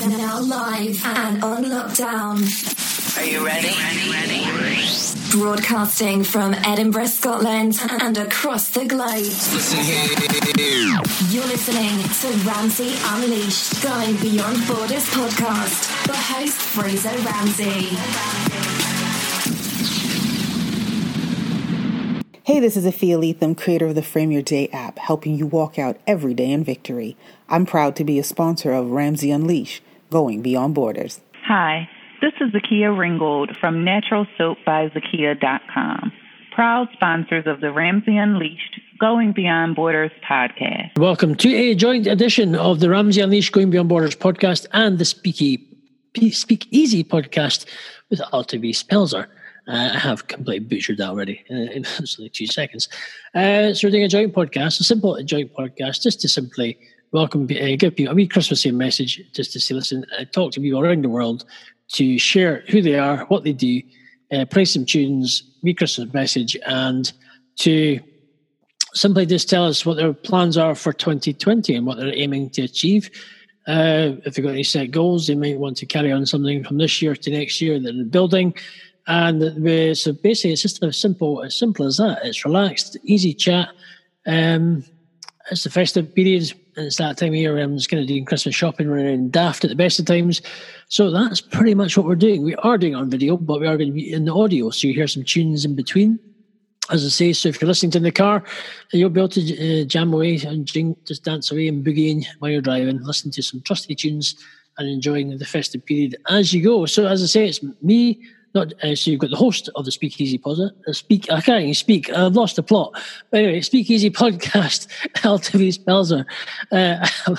Now live and on lockdown. Are you ready? ready, ready. Broadcasting from Edinburgh, Scotland and across the globe. Listen here. You're listening to Ramsey Unleashed, Going Beyond Borders podcast. The host, Fraser Ramsey. Hey, this is Afia Lethem, creator of the Frame Your Day app, helping you walk out every day in victory. I'm proud to be a sponsor of Ramsey Unleash, going beyond borders. Hi, this is Zakia Ringgold from NaturalSoapByZakia.com, proud sponsors of the Ramsey Unleashed, Going Beyond Borders podcast. Welcome to a joint edition of the Ramsey Unleashed, Going Beyond Borders podcast and the Speaky, Speak Easy podcast with Altavis Pelzer. Uh, I have completely butchered that already uh, in only two seconds. Uh, so we're doing a joint podcast, a simple joint podcast, just to simply welcome, uh, give people a wee Christmas message, just to say, listen, uh, talk to people around the world to share who they are, what they do, uh, play some tunes, wee Christmas message, and to simply just tell us what their plans are for 2020 and what they're aiming to achieve. Uh, if they've got any set goals, they might want to carry on something from this year to next year that they're building. And we, so basically, it's just as simple as simple as that. It's relaxed, easy chat. Um, it's the festive period. It's that time of year I'm just going to do Christmas shopping, running in daft at the best of times. So that's pretty much what we're doing. We are doing it on video, but we are going to be in the audio. So you hear some tunes in between. As I say, so if you're listening to in the car, you'll be able to uh, jam away and just dance away and boogie in while you're driving, listen to some trusty tunes and enjoying the festive period as you go. So as I say, it's me, not uh, so you've got the host of the Speakeasy Posit. Uh, speak, I can't even speak. I've lost the plot. But anyway, Speakeasy podcast. Altavis Pelzer. Uh,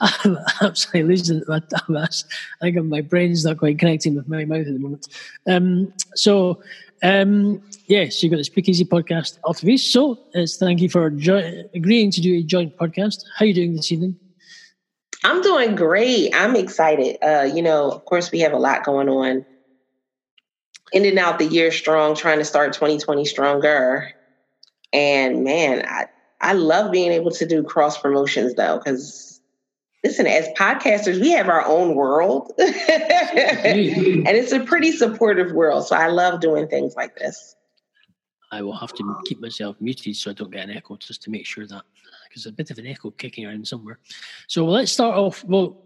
I'm absolutely losing my dumbass. I think my brain's not quite connecting with my mouth at the moment. Um, so. Um, yes, you've got the Speakeasy podcast, LTV. So, it's thank you for jo- agreeing to do a joint podcast. How are you doing this evening? I'm doing great. I'm excited. Uh, you know, of course, we have a lot going on ending out the year strong, trying to start 2020 stronger. And man, I, I love being able to do cross promotions though, because listen, as podcasters, we have our own world. and it's a pretty supportive world. So I love doing things like this. I will have to keep myself muted so I don't get an echo just to make sure that because a bit of an echo kicking around somewhere. So let's start off. Well,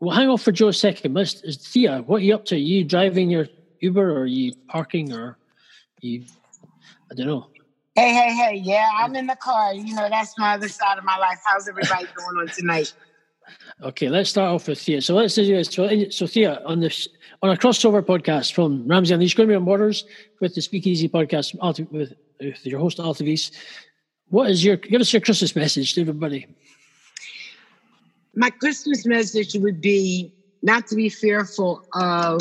we'll hang off for Joe a second. Let's, Thea, what are you up to? Are you driving your Uber or are you parking or you I don't know. Hey, hey, hey, yeah, I'm in the car. You know, that's my other side of my life. How's everybody going on tonight? Okay, let's start off with Thea. So let's do this. So, eh, so Thea, on this on a crossover podcast from Ramsey Unleashed, going on borders with the Speakeasy podcast with, with your host Altavis. What is your give us your Christmas message to everybody? My Christmas message would be not to be fearful of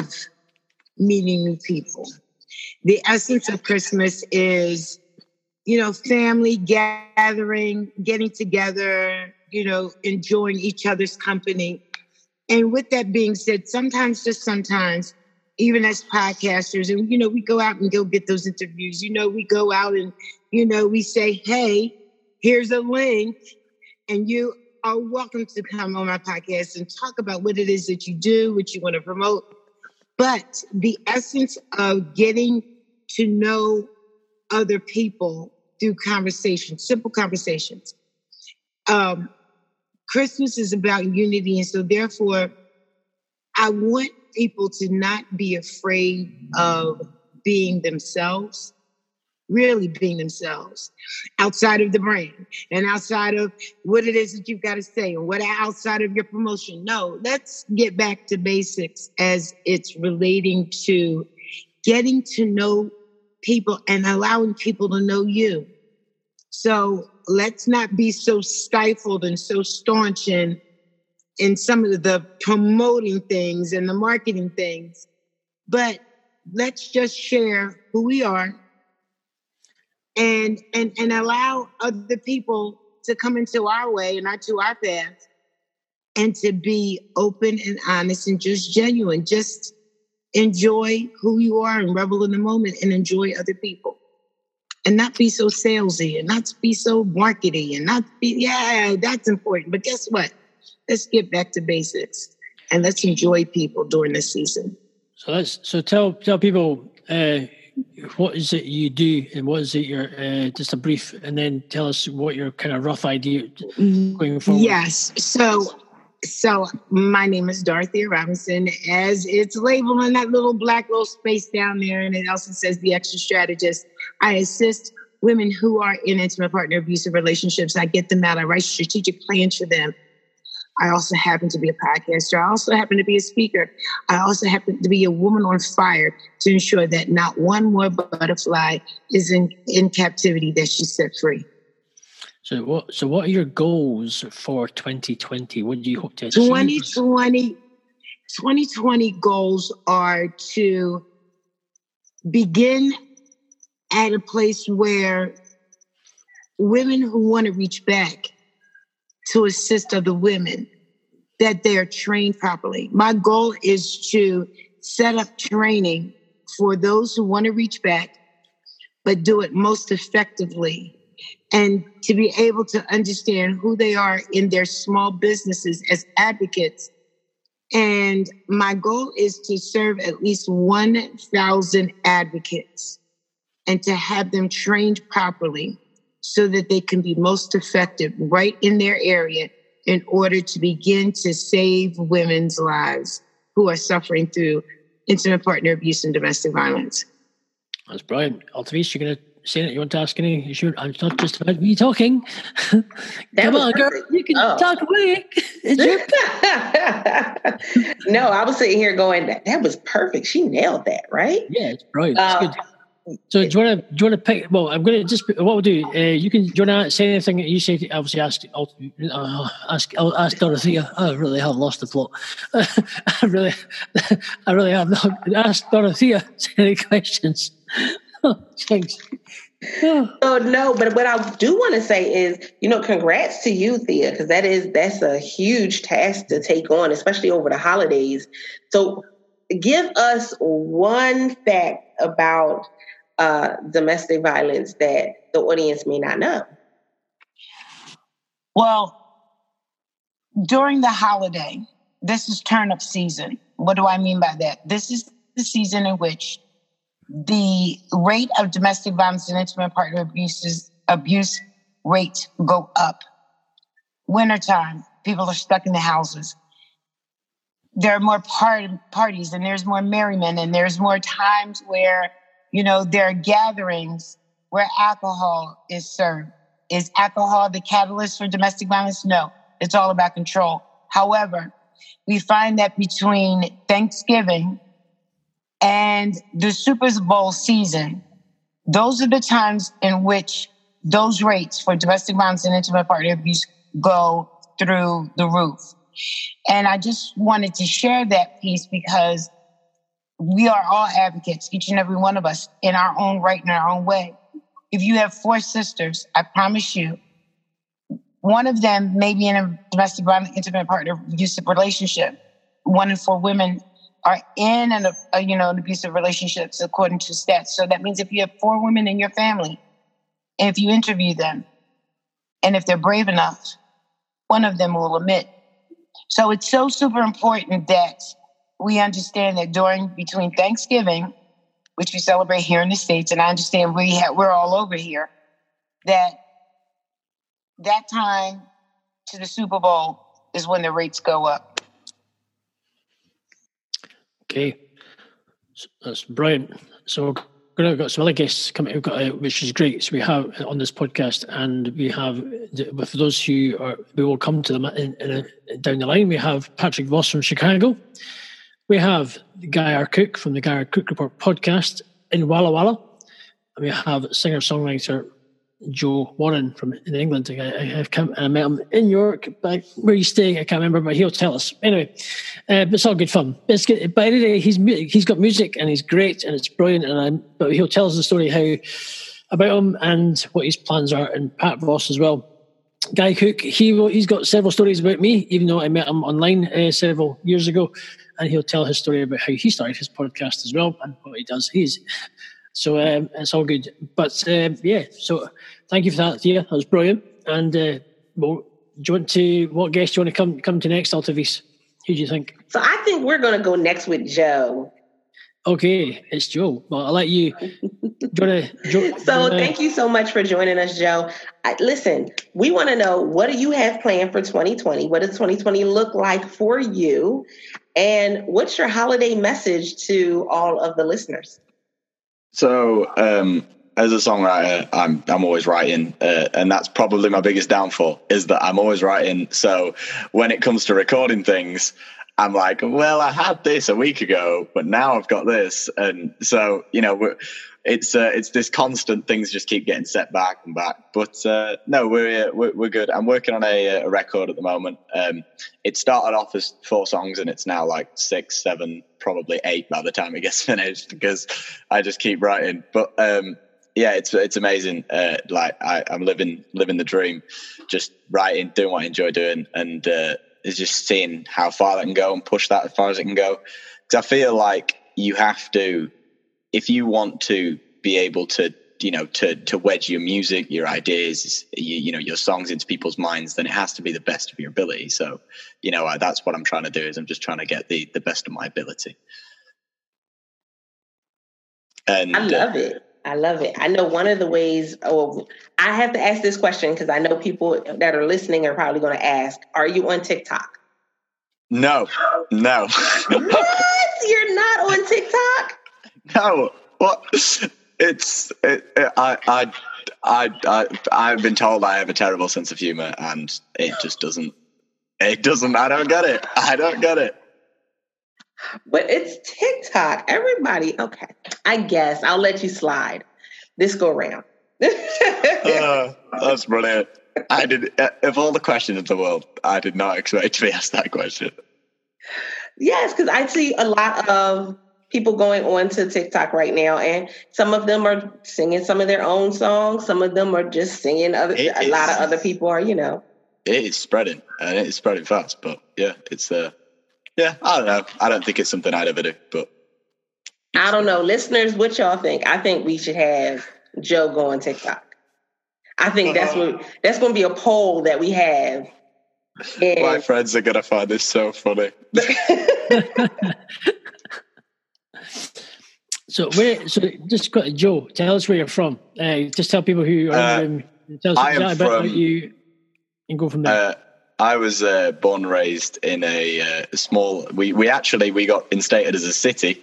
meeting new people. The essence of Christmas is, you know, family gathering, getting together, you know, enjoying each other's company. And with that being said, sometimes, just sometimes, even as podcasters, and you know, we go out and go get those interviews. You know, we go out and, you know, we say, hey, here's a link, and you are welcome to come on my podcast and talk about what it is that you do, what you want to promote, but the essence of getting to know other people through conversation, simple conversations. Um, Christmas is about unity. And so, therefore, I want people to not be afraid of being themselves really being themselves outside of the brand and outside of what it is that you've got to say and what outside of your promotion. No, let's get back to basics as it's relating to getting to know people and allowing people to know you. So let's not be so stifled and so staunch in in some of the promoting things and the marketing things, but let's just share who we are and and and allow other people to come into our way and not to our path and to be open and honest and just genuine. Just enjoy who you are and revel in the moment and enjoy other people. And not be so salesy and not be so markety and not be yeah that's important. But guess what? Let's get back to basics and let's enjoy people during this season. So let's so tell tell people uh, what is it you do and what is it your uh, just a brief and then tell us what your kind of rough idea going forward. Yes. So so my name is Dorothea Robinson, as it's labeled in that little black little space down there, and it also says the extra strategist. I assist women who are in intimate partner abusive relationships. I get them out. I write strategic plans for them. I also happen to be a podcaster. I also happen to be a speaker. I also happen to be a woman on fire to ensure that not one more butterfly is in, in captivity that she's set free. So what? So what are your goals for 2020? What do you hope to achieve? 2020, 2020 goals are to begin at a place where women who want to reach back to assist other women that they are trained properly. My goal is to set up training for those who want to reach back, but do it most effectively. And to be able to understand who they are in their small businesses as advocates. And my goal is to serve at least 1,000 advocates and to have them trained properly so that they can be most effective right in their area in order to begin to save women's lives who are suffering through intimate partner abuse and domestic violence. That's brilliant. Altavis, you're going to say it? You want to ask any? Sure, I'm not just about me talking. Come on, girl. You can oh. talk away. Your- no, I was sitting here going, that, that was perfect. She nailed that, right? Yeah, it's brilliant. It's uh, good. So do you want to do you want to pick? Well, I'm going to just what we'll do. Uh, you can do you want to say anything that you say? Obviously, ask uh, ask I'll ask Dorothea. I really have lost the plot. I really, I really have not asked Dorothea any questions. thanks. Oh no, but what I do want to say is, you know, congrats to you, Thea, because that is that's a huge task to take on, especially over the holidays. So, give us one fact about uh, domestic violence that the audience may not know? Well, during the holiday, this is turnip season. What do I mean by that? This is the season in which the rate of domestic violence and intimate partner abuses, abuse rates go up. Wintertime, people are stuck in the houses. There are more part- parties and there's more merriment and there's more times where you know, there are gatherings where alcohol is served. Is alcohol the catalyst for domestic violence? No, it's all about control. However, we find that between Thanksgiving and the Super Bowl season, those are the times in which those rates for domestic violence and intimate partner abuse go through the roof. And I just wanted to share that piece because we are all advocates, each and every one of us, in our own right, in our own way. If you have four sisters, I promise you, one of them may be in a domestic violence, intimate partner abusive relationship. One in four women are in an, a, you know, an abusive relationships according to stats. So that means if you have four women in your family, and if you interview them, and if they're brave enough, one of them will admit. So it's so super important that we understand that during between Thanksgiving, which we celebrate here in the states, and I understand we have, we're all over here, that that time to the Super Bowl is when the rates go up. Okay, that's brilliant. So we've got some other guests coming, We've uh, which is great. So we have on this podcast, and we have for those who are, we will come to them in, in a, down the line. We have Patrick Voss from Chicago. We have Guy R. Cook from the Guy R. Cook Report podcast in Walla Walla. And we have singer songwriter Joe Warren from in England. I, I have come and I met him in York, but where he's staying, I can't remember, but he'll tell us. Anyway, uh, but it's all good fun. It's good. By the way, he's he's got music and he's great and it's brilliant. And I, but he'll tell us the story how about him and what his plans are. And Pat Voss as well. Guy Cook, he he's got several stories about me, even though I met him online uh, several years ago and he'll tell his story about how he started his podcast as well and what he does. He's so um, it's all good. But um, yeah, so thank you for that. Yeah, that was brilliant. And uh, well, do you want to what guest do you want to come come to next, Altavis? Who do you think? So I think we're going to go next with Joe. Okay, it's Joe. Well, I'll let you. Wanna, So thank you so much for joining us, Joe. I, listen, we want to know what do you have planned for 2020? What does 2020 look like for you? And what's your holiday message to all of the listeners? So, um, as a songwriter, I'm I'm always writing, uh, and that's probably my biggest downfall is that I'm always writing. So, when it comes to recording things, I'm like, well, I had this a week ago, but now I've got this, and so you know, it's uh, it's this constant things just keep getting set back and back. But uh, no, we're, uh, we're we're good. I'm working on a, a record at the moment. Um, it started off as four songs, and it's now like six, seven, probably eight by the time it gets finished because I just keep writing. But um, yeah, it's it's amazing. Uh, like I, I'm living living the dream, just writing, doing what I enjoy doing, and uh, is just seeing how far that can go and push that as far as it can go. Because I feel like you have to, if you want to be able to, you know, to to wedge your music, your ideas, you, you know, your songs into people's minds, then it has to be the best of your ability. So, you know, I, that's what I'm trying to do. Is I'm just trying to get the the best of my ability. And I love uh, it. I love it. I know one of the ways, oh, I have to ask this question because I know people that are listening are probably going to ask Are you on TikTok? No, no, what? You're not on TikTok? No. What? It's it, it, I I I I I've been told I have a terrible sense of humor, and it just doesn't. It doesn't. I don't get it. I don't get it. But it's TikTok. Everybody, okay. I guess I'll let you slide this go round. Uh, that's brilliant. I did. uh, Of all the questions in the world, I did not expect to be asked that question. yes, because I see a lot of people going on to TikTok right now, and some of them are singing some of their own songs. Some of them are just singing other. It a lot of other people are, you know. It is spreading, and it is spreading fast. But yeah, it's uh, yeah. I don't know. I don't think it's something I'd ever do. But I don't know, listeners, what y'all think? I think we should have Joe go on TikTok. I think that's what that's going to be a poll that we have. my friends are gonna find this so funny. So where? So just got Joe. Tell us where you're from. Uh, just tell people who you are. Um, tell us I am about from- you, and go from there. Uh, I was uh, born and raised in a uh, small. We we actually we got instated as a city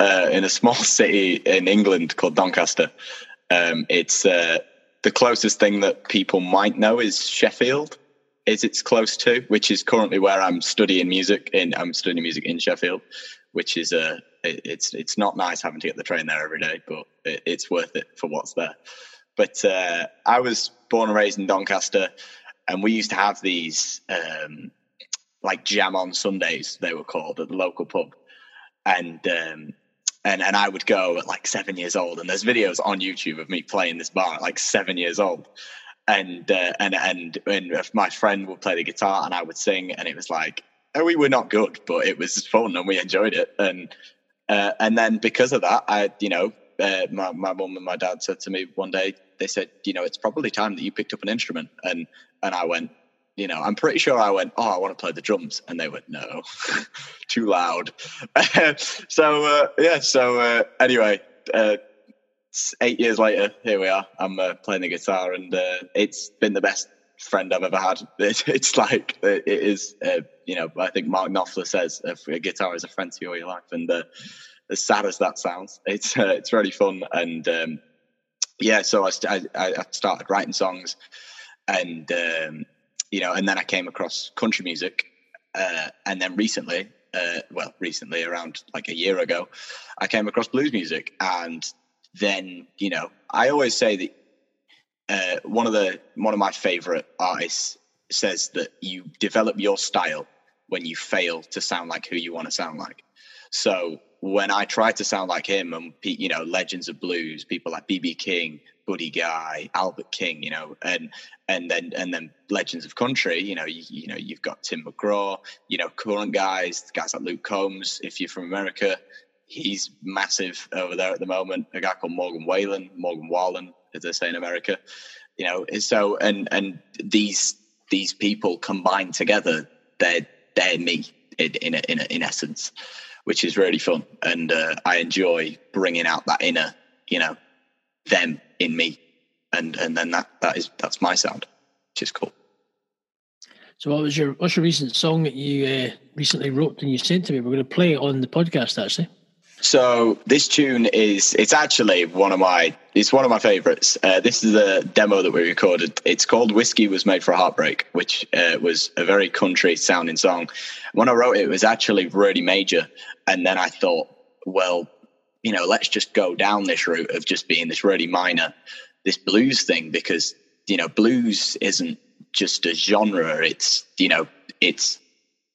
uh, in a small city in England called Doncaster. Um, it's uh, the closest thing that people might know is Sheffield. Is it's close to, which is currently where I'm studying music. In I'm studying music in Sheffield, which is uh, it, it's it's not nice having to get the train there every day, but it, it's worth it for what's there. But uh, I was born and raised in Doncaster and we used to have these um, like jam on Sundays they were called at the local pub, and um, and and I would go at like seven years old, and there's videos on YouTube of me playing this bar at like seven years old, and uh, and and and my friend would play the guitar and I would sing, and it was like oh, we were not good, but it was fun and we enjoyed it, and uh, and then because of that, I you know. Uh, my my mum and my dad said to me one day. They said, "You know, it's probably time that you picked up an instrument." And and I went, you know, I'm pretty sure I went, oh, I want to play the drums. And they went, no, too loud. so, uh, yeah, so uh, anyway, uh, eight years later, here we are. I'm uh, playing the guitar, and it's been the best friend I've ever had. It, it's like, it it is, uh, you know, I think Mark Knopfler says a guitar is a friend to you all your life. And uh, as sad as that sounds, it's, uh, it's really fun. And um, yeah, so I, st- I, I started writing songs and um, you know, and then I came across country music, uh, and then recently, uh, well, recently around like a year ago, I came across blues music, and then you know, I always say that uh, one of the one of my favorite artists says that you develop your style when you fail to sound like who you want to sound like. So when I try to sound like him and you know legends of blues, people like BB King, Buddy Guy, Albert King, you know, and and then and then legends of country, you know, you, you know you've got Tim McGraw, you know, current guys, guys like Luke Combs. If you're from America, he's massive over there at the moment. A guy called Morgan Whalen, Morgan Wallen, as they say in America, you know. So and and these these people combined together, they're they're me in in, in, in essence, which is really fun, and uh, I enjoy bringing out that inner, you know, them in me, and and then that that is that's my sound, which is cool. So, what was your what's your recent song that you uh, recently wrote and you sent to me? We're going to play it on the podcast, actually. So this tune is it's actually one of my it's one of my favorites. Uh, this is a demo that we recorded. It's called "Whiskey Was Made for Heartbreak," which uh, was a very country sounding song. When I wrote it, it was actually really major, and then I thought, well, you know, let's just go down this route of just being this really minor, this blues thing because you know blues isn't just a genre. It's you know, it's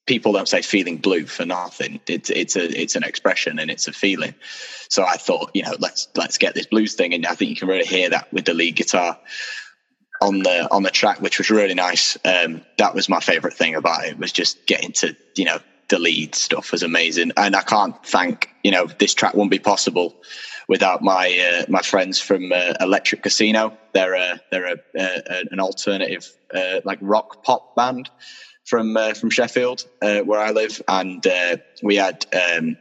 people don't say feeling blue for nothing. It's it's a it's an expression and it's a feeling. So I thought, you know, let's let's get this blues thing, and I think you can really hear that with the lead guitar on the on the track, which was really nice. Um, that was my favorite thing about it was just getting to you know the lead stuff was amazing, and I can't thank you know this track wouldn't be possible without my uh, my friends from uh, Electric Casino. They're a, they're a, a, an alternative uh, like rock pop band from uh, from Sheffield uh, where I live, and uh, we had um,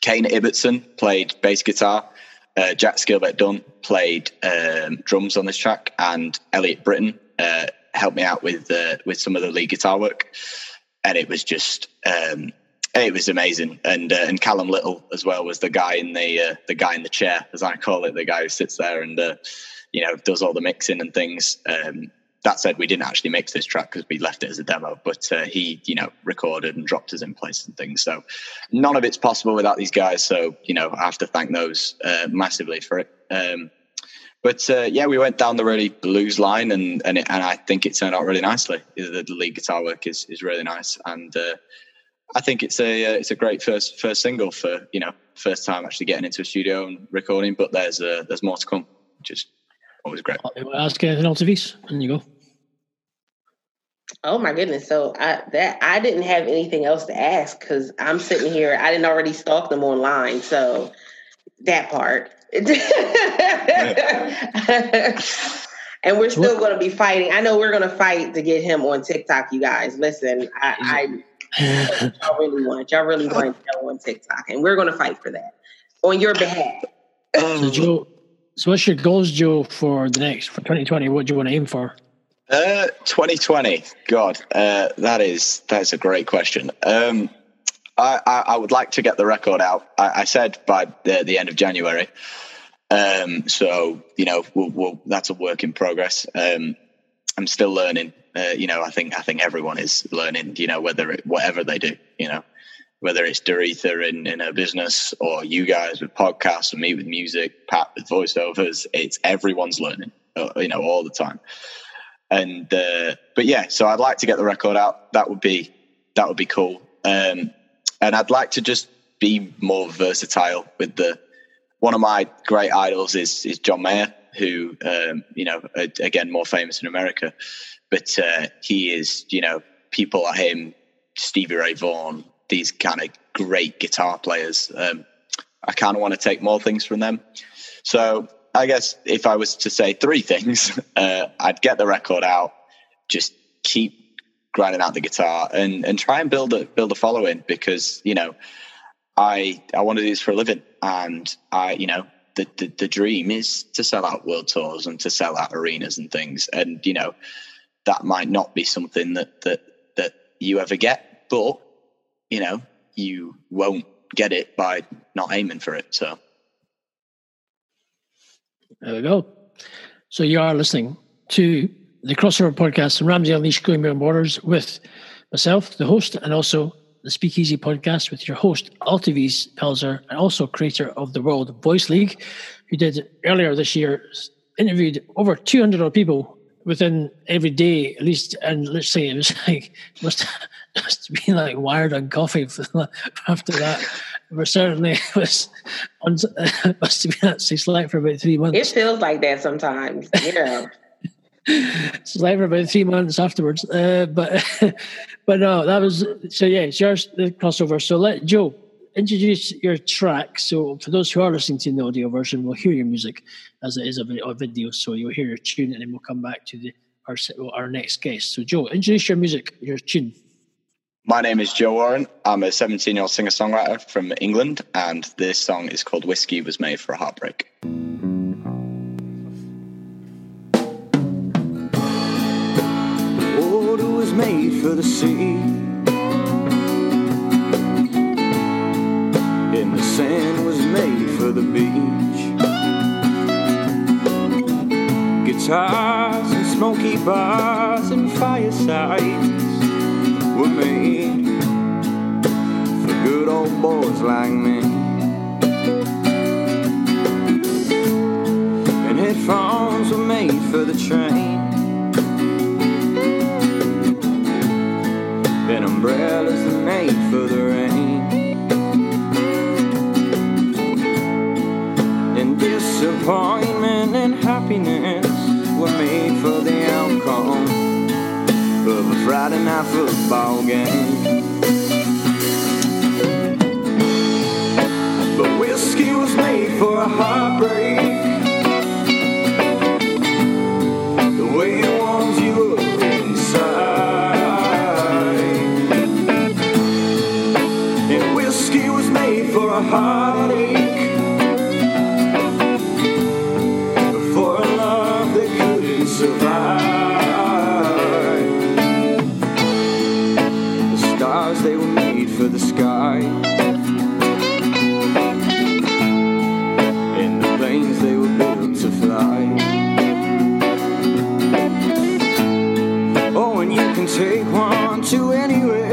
Kane Ibbotson played bass guitar. Jack Skilbert Dunn played um, drums on this track, and Elliot Britton helped me out with with some of the lead guitar work, and it was just um, it was amazing, and uh, and Callum Little as well was the guy in the uh, the guy in the chair, as I call it, the guy who sits there and uh, you know does all the mixing and things. Um, that said, we didn't actually mix this track because we left it as a demo, but uh, he you know recorded and dropped us in place and things. So none of it's possible without these guys. So you know I have to thank those uh, massively for it. Um, but uh, yeah, we went down the really blues line, and and, it, and I think it turned out really nicely. The, lead guitar work is is really nice, and I think it's a uh, it's a great first first single for you know first time actually getting into a studio and recording. But there's uh, there's more to come, which is Oh, always great. Ask uh, anything else, Avis, and you go. Oh my goodness! So I that I didn't have anything else to ask because I'm sitting here. I didn't already stalk them online, so that part. and we're still going to be fighting. I know we're going to fight to get him on TikTok. You guys, listen. I, I y'all really want. Y'all really want Joe on TikTok, and we're going to fight for that on your behalf. so, Joe, so what's your goals, Joe, for the next for 2020? What do you want to aim for? Uh, 2020. God, uh, that is that is a great question. Um, I, I, I, would like to get the record out. I, I said by the, the, end of January. Um, so you know, we'll, we'll, that's a work in progress. Um, I'm still learning. Uh, you know, I think I think everyone is learning. You know, whether it, whatever they do, you know, whether it's Doretha in in a business or you guys with podcasts or me with music, Pat with voiceovers, it's everyone's learning. Uh, you know, all the time. And uh, but yeah, so I'd like to get the record out. That would be that would be cool. Um, and I'd like to just be more versatile with the. One of my great idols is is John Mayer who, um, you know, again, more famous in America. But uh, he is, you know, people like him, Stevie Ray Vaughan, these kind of great guitar players. Um, I kind of want to take more things from them. So I guess if I was to say three things, uh, I'd get the record out, just keep grinding out the guitar, and and try and build a build a following because you know I I want to do this for a living, and I you know the, the, the dream is to sell out world tours and to sell out arenas and things. And you know that might not be something that that that you ever get, but you know you won't get it by not aiming for it. So there we go. So you are listening to the crossover podcast and Ramsey Unleashed Going Beyond Borders with myself, the host, and also the Speakeasy podcast with your host, Altavis Pelzer, and also creator of the World Voice League, who did earlier this year, interviewed over 200 people within every day, at least. And let's say it was like, must, must be like wired on coffee after that. But certainly it was, on, must have been actually slept for about three months. It feels like that sometimes, yeah. slept for about three months afterwards. Uh, but but no, that was so. Yeah, it's yours the crossover. So let Joe introduce your track. So for those who are listening to the audio version, we'll hear your music as it is a video. So you'll hear your tune, and then we'll come back to the our our next guest. So Joe, introduce your music, your tune. My name is Joe Warren. I'm a 17 year old singer songwriter from England, and this song is called Whiskey Was Made for a Heartbreak. water was made for the sea. Sand was made for the beach. Guitars and smoky bars and firesides were made for good old boys like me. And headphones were made for the train. and umbrellas are made for the rain. Disappointment and happiness were made for the outcome of a Friday night football game. But whiskey was made for a heartbreak. Take one to anywhere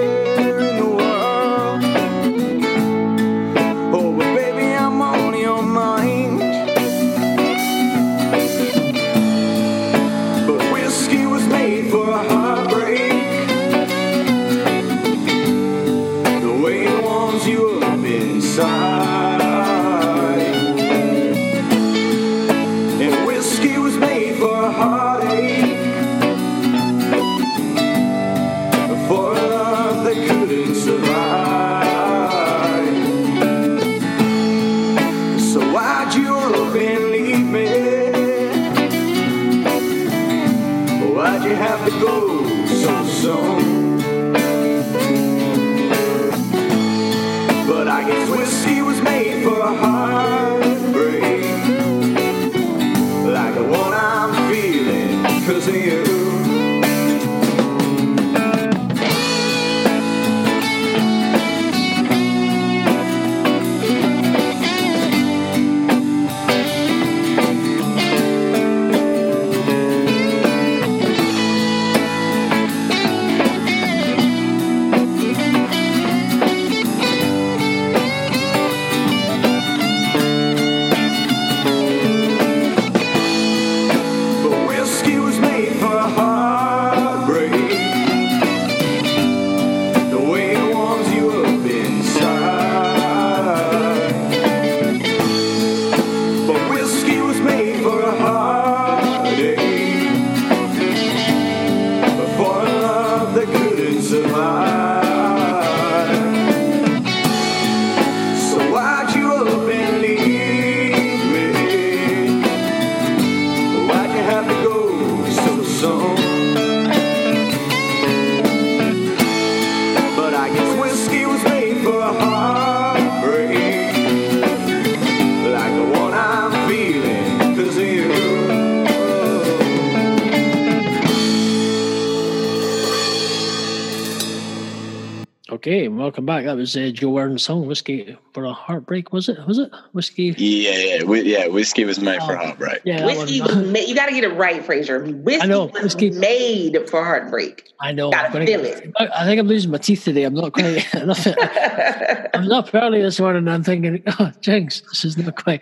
back. That was uh, Joe Warren's song, Whiskey Heartbreak, was it? Was it? Whiskey? Yeah, yeah, whi- yeah. Whiskey was made for oh. heartbreak. Yeah, Whiskey was made, you got to get it right, Fraser. Whiskey I know, was whiskey- made for heartbreak. I know. Gotta I'm gonna- feel it. I I think I'm losing my teeth today. I'm not quite enough. I'm up early this morning I'm thinking, oh, jinx, this is not quite.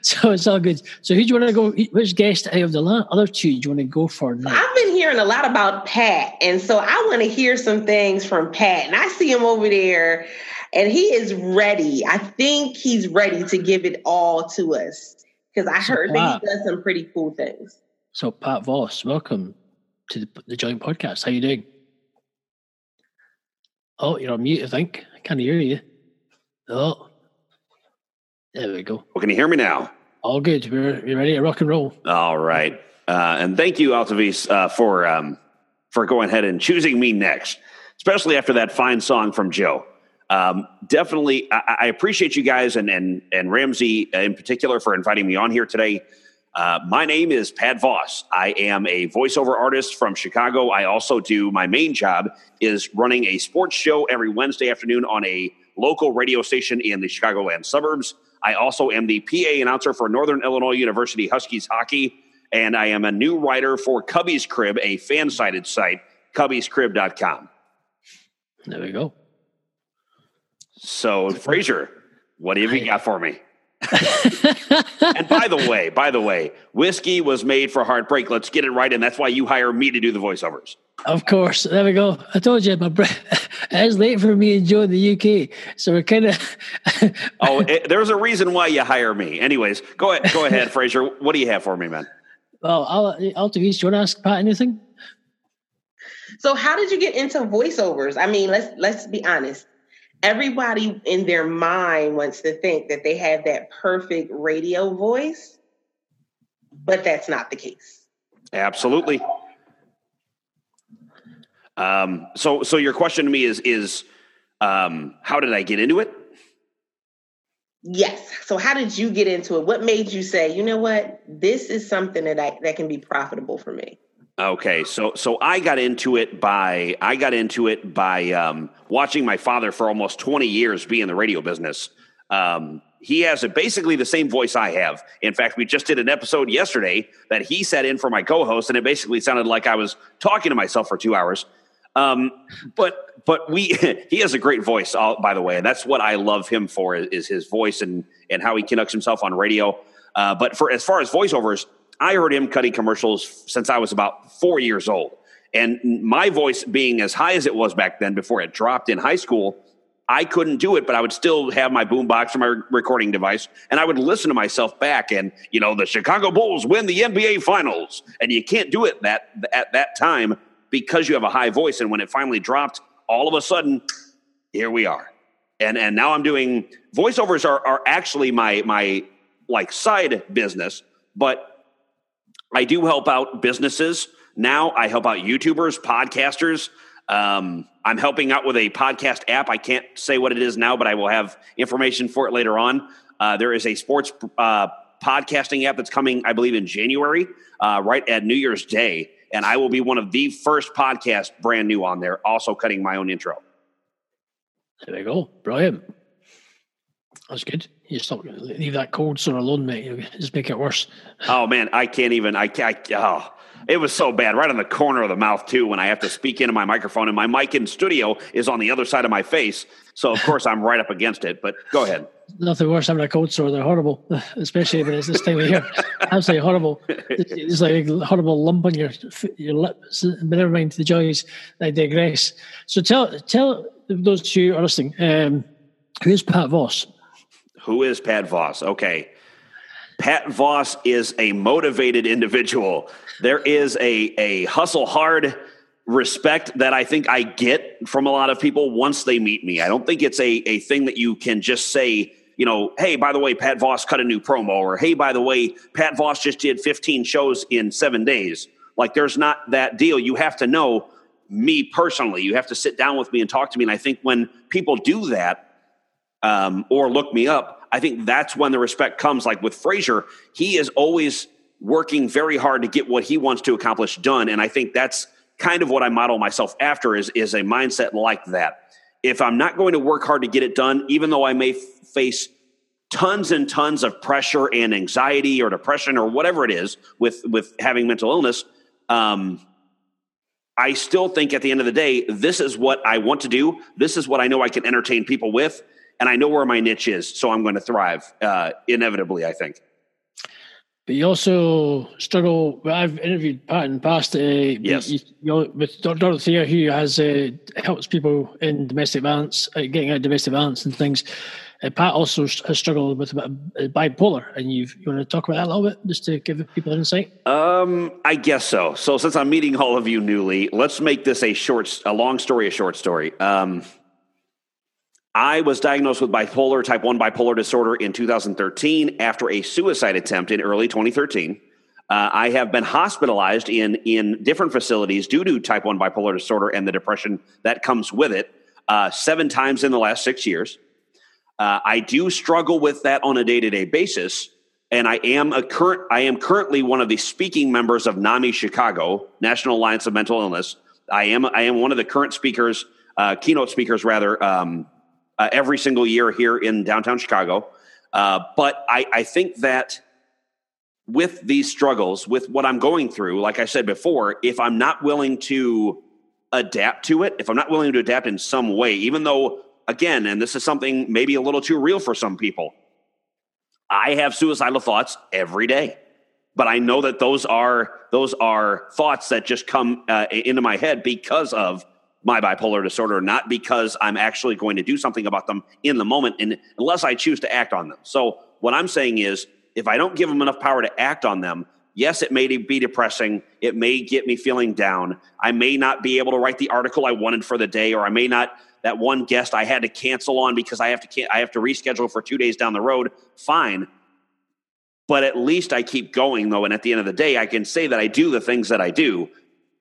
so it's all good. So who do you want to go? Which guest out of the other two do you want to go for now? I've been hearing a lot about Pat, and so I want to hear some things from Pat. And I see him over there, and he is ready. I think he's ready to give it all to us because I So heard Pat- that he does some pretty cool things. So Pat Voss, welcome to the, the joint podcast. How you doing? Oh, you're on mute, I think. I can't hear you. Oh, there we go. Well, can you hear me now? All good. We're, we're ready to rock and roll. All right. Uh, and thank you, Altavis, uh, for um, for going ahead and choosing me next. especially after that fine song from Joe. Um, definitely, I, I appreciate you guys and and and Ramsey in particular for inviting me on here today. Uh, my name is Pat Voss. I am a voiceover artist from Chicago. I also do my main job is running a sports show every Wednesday afternoon on a local radio station in the Chicagoland suburbs. I also am the PA announcer for Northern Illinois University Huskies hockey, and I am a new writer for Cubbies Crib, a FanSided site, cubbiescrib.com. There we go. So, Fraser, what have you got for me? and by the way, by the way, whiskey was made for heartbreak. Let's get it right, and that's why you hire me to do the voiceovers. Of course, there we go. I told you, my bro- it's late for me and Joe in the UK, so we're kind of. oh, it, there's a reason why you hire me. Anyways, go ahead, go ahead, Fraser. What do you have for me, man? Well, I'll, I'll do each. Do you want to ask Pat anything? So, how did you get into voiceovers? I mean, let's let's be honest everybody in their mind wants to think that they have that perfect radio voice, but that's not the case. Absolutely. Um, so, so your question to me is is um, how did I get into it? Yes. So, how did you get into it? What made you say, you know what, this is something that I, that can be profitable for me? Okay, so so I got into it by I got into it by um, watching my father for almost twenty years be in the radio business. Um, he has a, basically the same voice I have. In fact, we just did an episode yesterday that he sat in for my co-host, and it basically sounded like I was talking to myself for two hours. Um, but but we he has a great voice, all, by the way, and that's what I love him for is, is his voice and and how he conducts himself on radio. Uh, but for as far as voiceovers, I heard him cutting commercials since I was about four years old. And my voice being as high as it was back then before it dropped in high school, I couldn't do it, but I would still have my boombox or my recording device, and I would listen to myself back. And you know, the Chicago Bulls win the NBA Finals, and you can't do it that at that time because you have a high voice. And when it finally dropped, all of a sudden, here we are. And and now I'm doing voiceovers are are actually my my like side business, but I do help out businesses now. I help out YouTubers, podcasters. Um, I'm helping out with a podcast app. I can't say what it is now, but I will have information for it later on. Uh, there is a sports uh, podcasting app that's coming, I believe, in January, uh, right at New Year's Day. And I will be one of the first podcasts brand new on there, also cutting my own intro. There you go. Brilliant. That's good. You stop leave that cold sore alone, mate. You just make it worse. Oh man, I can't even. I can't. Oh, it was so bad, right on the corner of the mouth too. When I have to speak into my microphone, and my mic in studio is on the other side of my face, so of course I'm right up against it. But go ahead. Nothing worse having a cold sore. They're horrible, especially when it's this time of year. Absolutely horrible. It's like a horrible lump on your your lips. But never mind the joys. I digress. So tell tell those who are listening. Um, who's Pat Voss? Who is Pat Voss? Okay. Pat Voss is a motivated individual. There is a, a hustle hard respect that I think I get from a lot of people once they meet me. I don't think it's a, a thing that you can just say, you know, hey, by the way, Pat Voss cut a new promo, or hey, by the way, Pat Voss just did 15 shows in seven days. Like, there's not that deal. You have to know me personally. You have to sit down with me and talk to me. And I think when people do that, um, or look me up, I think that's when the respect comes. Like with Fraser, he is always working very hard to get what he wants to accomplish done, and I think that's kind of what I model myself after is is a mindset like that. If I'm not going to work hard to get it done, even though I may f- face tons and tons of pressure and anxiety or depression or whatever it is with with having mental illness, um, I still think at the end of the day, this is what I want to do. This is what I know I can entertain people with and I know where my niche is, so I'm going to thrive uh, inevitably. I think. But you also struggle. I've interviewed Pat in the past. Uh, yes. You, you, with Dorothea, who has uh, helps people in domestic violence, uh, getting out of domestic violence and things. Uh, Pat also has struggled with bipolar, and you've, you want to talk about that a little bit, just to give people an insight. Um, I guess so. So since I'm meeting all of you newly, let's make this a short, a long story, a short story. Um, I was diagnosed with bipolar, type 1 bipolar disorder in 2013 after a suicide attempt in early 2013. Uh, I have been hospitalized in in different facilities due to type one bipolar disorder and the depression that comes with it uh, seven times in the last six years. Uh, I do struggle with that on a day to day basis, and I am a current. I am currently one of the speaking members of NAMI Chicago National Alliance of Mental Illness. I am I am one of the current speakers, uh, keynote speakers rather, um, uh, every single year here in downtown Chicago. Uh, but I, I think that with these struggles, with what I'm going through, like I said before, if I'm not willing to adapt to it, if I'm not willing to adapt in some way, even though, again, and this is something maybe a little too real for some people, I have suicidal thoughts every day. But I know that those are those are thoughts that just come uh, into my head because of my bipolar disorder, not because I'm actually going to do something about them in the moment, and unless I choose to act on them. So what I'm saying is, if I don't give them enough power to act on them, yes, it may be depressing. It may get me feeling down. I may not be able to write the article I wanted for the day, or I may not that one guest I had to cancel on because I have to I have to reschedule for two days down the road. Fine, but at least I keep going though, and at the end of the day, I can say that I do the things that I do,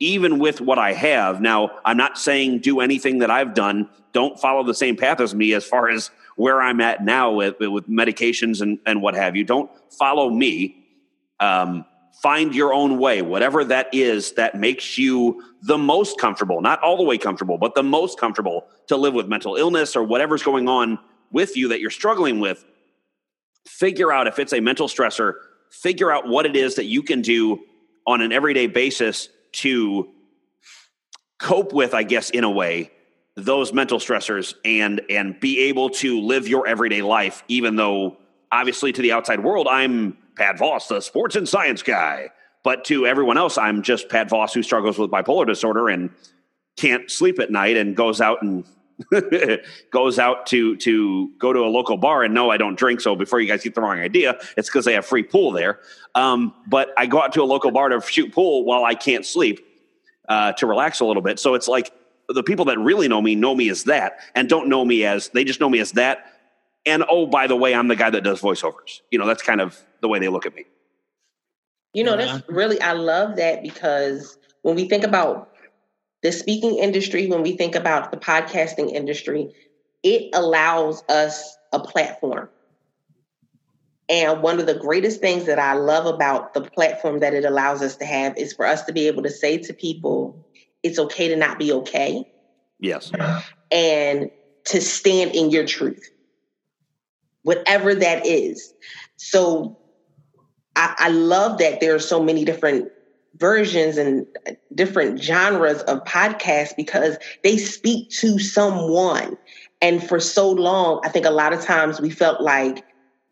even with what I have. Now, I'm not saying do anything that I've done. Don't follow the same path as me as far as where I'm at now with, with medications and, and what have you. Don't follow me. Um, find your own way, whatever that is that makes you the most comfortable, not all the way comfortable, but the most comfortable to live with mental illness or whatever's going on with you that you're struggling with. Figure out if it's a mental stressor, figure out what it is that you can do on an everyday basis to cope with, I guess, in a way, those mental stressors and and be able to live your everyday life, even though obviously to the outside world, I'm Pat Voss, the sports and science guy. But to everyone else, I'm just Pat Voss who struggles with bipolar disorder and can't sleep at night and goes out and goes out to to go to a local bar and no, I don't drink. So before you guys get the wrong idea, it's because they have free pool there. Um, but I go out to a local bar to shoot pool while I can't sleep uh, to relax a little bit. So it's like the people that really know me know me as that and don't know me as they just know me as that. And oh, by the way, I'm the guy that does voiceovers. You know, that's kind of the way they look at me. You know, that's really, I love that because when we think about the speaking industry, when we think about the podcasting industry, it allows us a platform. And one of the greatest things that I love about the platform that it allows us to have is for us to be able to say to people, it's okay to not be okay. Yes. And to stand in your truth, whatever that is. So I, I love that there are so many different versions and different genres of podcasts because they speak to someone. And for so long, I think a lot of times we felt like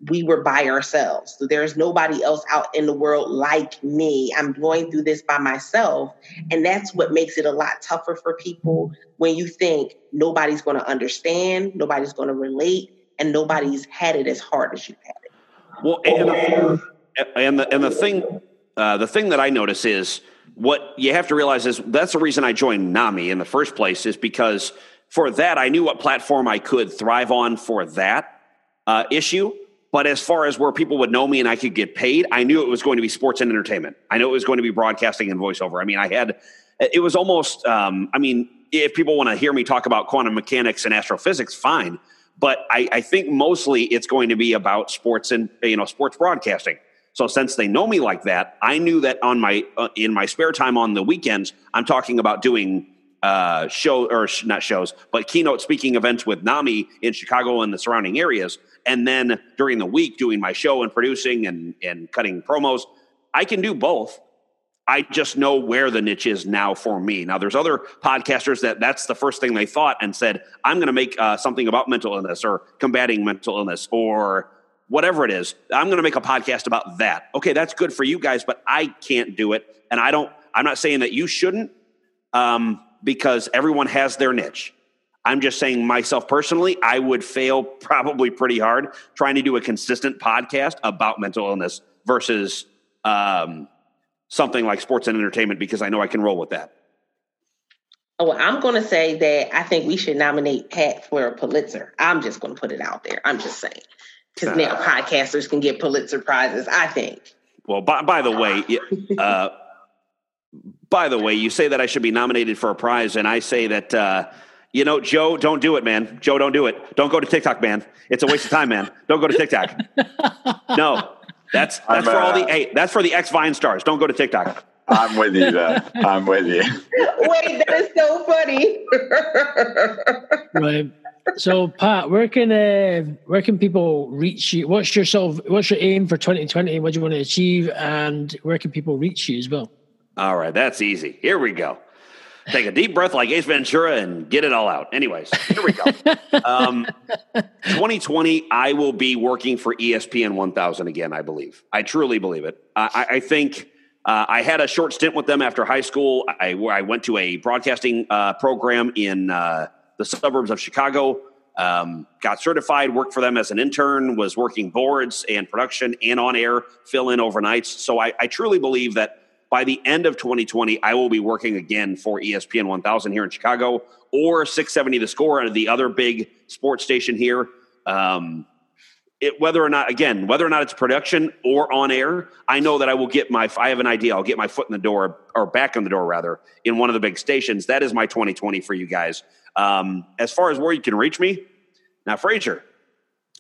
we were by ourselves. So there's nobody else out in the world like me. I'm going through this by myself. And that's what makes it a lot tougher for people when you think nobody's going to understand, nobody's going to relate, and nobody's had it as hard as you've had it. Well, and and the, and the thing, uh, the thing that I notice is what you have to realize is that's the reason I joined NAMI in the first place is because for that I knew what platform I could thrive on for that uh, issue. But as far as where people would know me and I could get paid, I knew it was going to be sports and entertainment. I knew it was going to be broadcasting and voiceover. I mean, I had, it was almost, um, I mean, if people want to hear me talk about quantum mechanics and astrophysics, fine. But I, I think mostly it's going to be about sports and, you know, sports broadcasting. So since they know me like that, I knew that on my, uh, in my spare time on the weekends, I'm talking about doing uh, show or sh- not shows, but keynote speaking events with NAMI in Chicago and the surrounding areas. And then during the week, doing my show and producing and, and cutting promos. I can do both. I just know where the niche is now for me. Now, there's other podcasters that that's the first thing they thought and said, I'm going to make uh, something about mental illness or combating mental illness or whatever it is. I'm going to make a podcast about that. Okay, that's good for you guys, but I can't do it. And I don't, I'm not saying that you shouldn't um, because everyone has their niche. I'm just saying myself personally, I would fail probably pretty hard trying to do a consistent podcast about mental illness versus um, something like sports and entertainment because I know I can roll with that. Oh, well, I'm going to say that I think we should nominate Pat for a Pulitzer. I'm just going to put it out there. I'm just saying. Because now podcasters can get Pulitzer prizes, I think. Well, by, by the way, uh, by the way, you say that I should be nominated for a prize, and I say that uh, you know, Joe, don't do it, man. Joe, don't do it. Don't go to TikTok, man. It's a waste of time, man. Don't go to TikTok. No, that's that's I'm, for all the uh, hey, that's for the ex Vine stars. Don't go to TikTok. I'm with you there. I'm with you. Wait, that is so funny. Right. So, Pat, where can uh, where can people reach you? What's your sort of, what's your aim for 2020? What do you want to achieve, and where can people reach you as well? All right, that's easy. Here we go. Take a deep breath like Ace Ventura and get it all out. Anyways, here we go. Um, 2020, I will be working for ESPN 1000 again, I believe. I truly believe it. I, I- think uh, I had a short stint with them after high school. I, I went to a broadcasting uh, program in uh, the suburbs of Chicago. Um, got certified, worked for them as an intern, was working boards and production and on air, fill in overnights. So I, I truly believe that by the end of 2020, I will be working again for ESPN 1000 here in Chicago or 670 The Score, the other big sports station here. Um, it, whether or not, again, whether or not it's production or on air, I know that I will get my, I have an idea, I'll get my foot in the door or back in the door rather in one of the big stations. That is my 2020 for you guys. Um, as far as where you can reach me, now, Frazier,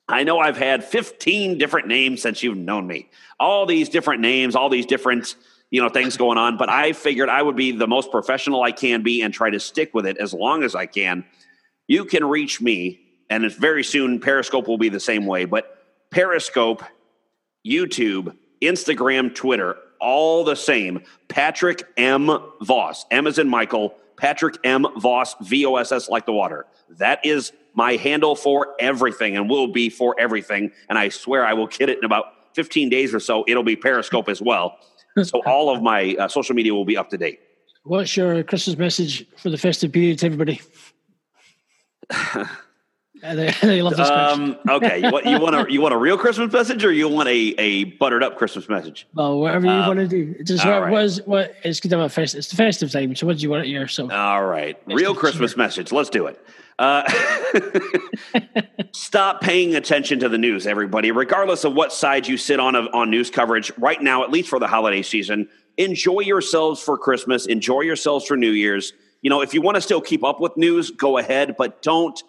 I know I've had 15 different names since you've known me. All these different names, all these different, you know, things going on, but I figured I would be the most professional I can be and try to stick with it as long as I can. You can reach me, and it's very soon Periscope will be the same way, but Periscope, YouTube, Instagram, Twitter, all the same. Patrick M. Voss. M is in Michael. Patrick M. Voss, V O S S like the water. That is my handle for everything and will be for everything. And I swear I will get it in about 15 days or so. It'll be Periscope as well. So all of my uh, social media will be up to date. What's your Christmas message for the festive period to everybody? I I love this. Um, okay, you want, you want a you want a real Christmas message or you want a, a buttered up Christmas message? Well, whatever you um, want to do. It's just what right. was what it's good to have a fest. It's the festive time. So what do you want at your so? All right, real Christmas message. Let's do it. Uh, stop paying attention to the news, everybody. Regardless of what side you sit on of, on news coverage, right now, at least for the holiday season, enjoy yourselves for Christmas. Enjoy yourselves for New Year's. You know, if you want to still keep up with news, go ahead, but don't.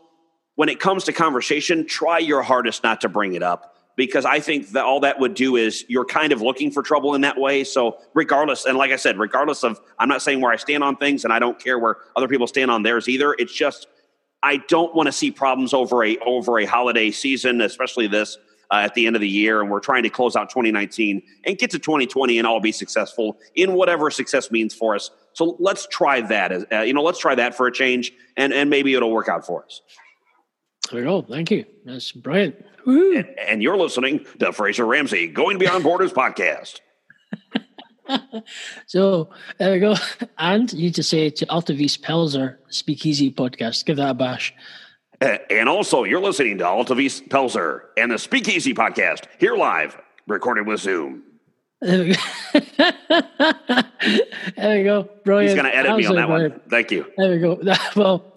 When it comes to conversation, try your hardest not to bring it up because I think that all that would do is you're kind of looking for trouble in that way. So, regardless, and like I said, regardless of, I'm not saying where I stand on things, and I don't care where other people stand on theirs either. It's just I don't want to see problems over a over a holiday season, especially this uh, at the end of the year, and we're trying to close out 2019 and get to 2020 and all be successful in whatever success means for us. So let's try that. Uh, you know, let's try that for a change, and and maybe it'll work out for us. There we go. Thank you. That's brilliant. And, and you're listening to Fraser Ramsey Going Beyond Borders podcast. So there we go. And you need to say to Altavis Pelzer Speakeasy podcast. Give that a bash. Uh, And also, you're listening to Altavis Pelzer and the Speakeasy podcast here live, recorded with Zoom. There we go. there we go. Brilliant. He's going to edit me on Absolutely that one. Thank you. There we go. Well,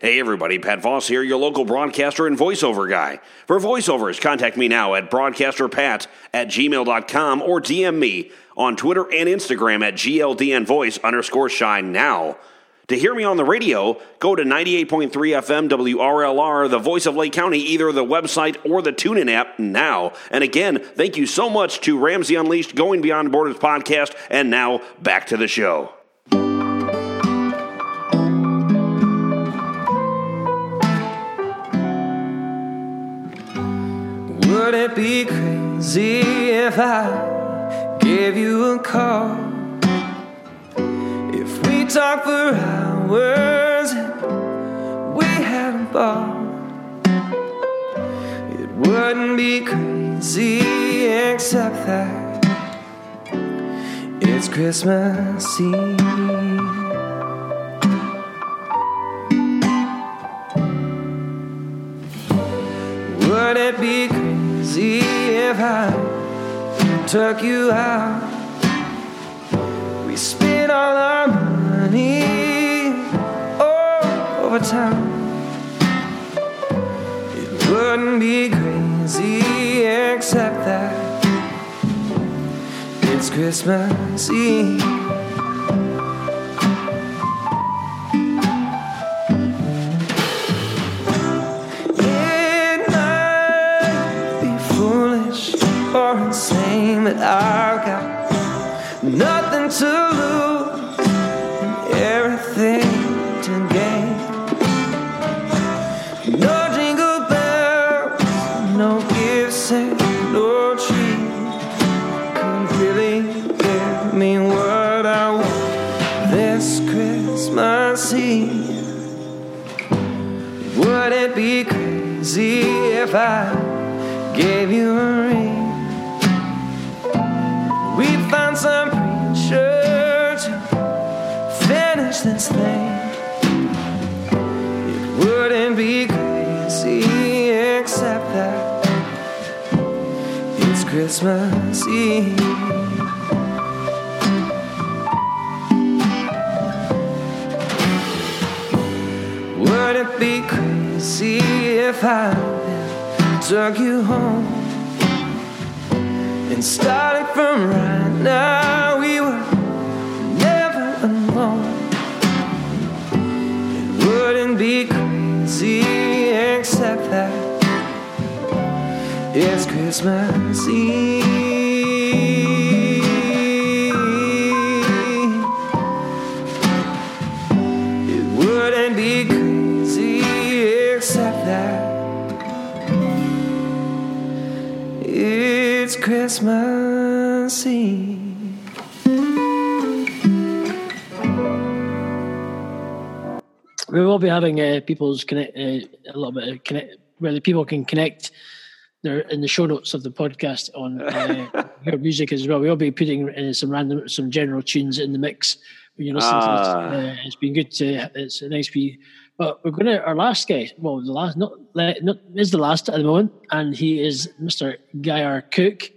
Hey everybody, Pat Voss here, your local broadcaster and voiceover guy. For voiceovers, contact me now at broadcasterpat at gmail.com or DM me on Twitter and Instagram at GLDNvoice underscore shine now. To hear me on the radio, go to 98.3 FM WRLR, the voice of Lake County, either the website or the TuneIn app now. And again, thank you so much to Ramsey Unleashed Going Beyond Borders podcast. And now back to the show. Be crazy if I gave you a call? If we talked for hours and we had a ball, it wouldn't be crazy except that it's Christmas Eve. Would it be crazy if I took you out? We spent all our money all over town. It wouldn't be crazy except that It's Christmas Eve. Foolish or insane, but I've got nothing to lose and everything to gain. No jingle bells, no gifts, and no tree could really give me what I want this Christmas Eve. Would it be crazy if I gave you a ring? Found some preacher to finish this thing. It wouldn't be crazy except that it's Christmas Eve. Would it be crazy if I took you home and starting from right now we were never alone? It wouldn't be crazy except that it's Christmas Eve. It wouldn't be Christmas Eve. We will be having uh, people's connect uh, a little bit of connect where the people can connect. There in the show notes of the podcast on uh, your music as well. We'll be putting uh, some random, some general tunes in the mix when you listen Ah. to this. Uh, it's been good to. It's a nice be. But we're gonna our last guy. Well, the last not not is the last at the moment, and he is Mr. Guy R. Cook.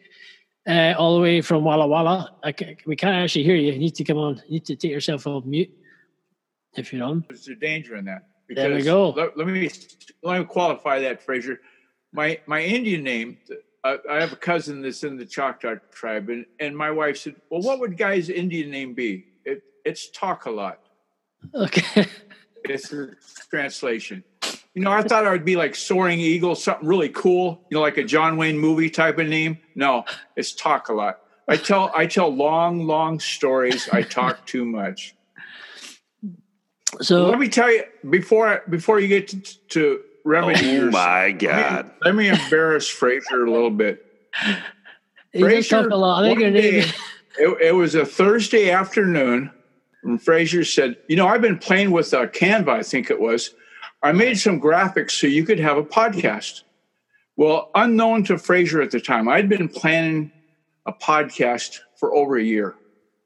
Uh, all the way from Walla Walla. I ca we can't actually hear you. You need to come on. You need to take yourself off mute if you're on. There's a danger in that. There we go. Let, let me let me qualify that, Fraser. My my Indian name. I, I have a cousin that's in the Choctaw tribe, and, and my wife said, "Well, what would Guy's Indian name be?" It, it's talk a lot. Okay. It's a translation. You know, I thought I would be like Soaring Eagle, something really cool. You know, like a John Wayne movie type of name. No, it's talk a lot. I tell I tell long, long stories. I talk too much. So let me tell you before before you get to, to remedy Oh your- my let me- God. Let me, embarrass Fraser a little bit. You just talk a lot. I think one your day, it, it was a Thursday afternoon, and Fraser said, "You know, I've been playing with uh, Canva. I think it was. I made some graphics so you could have a podcast." Well, unknown to Fraser at the time, I'd been planning a podcast for over a year,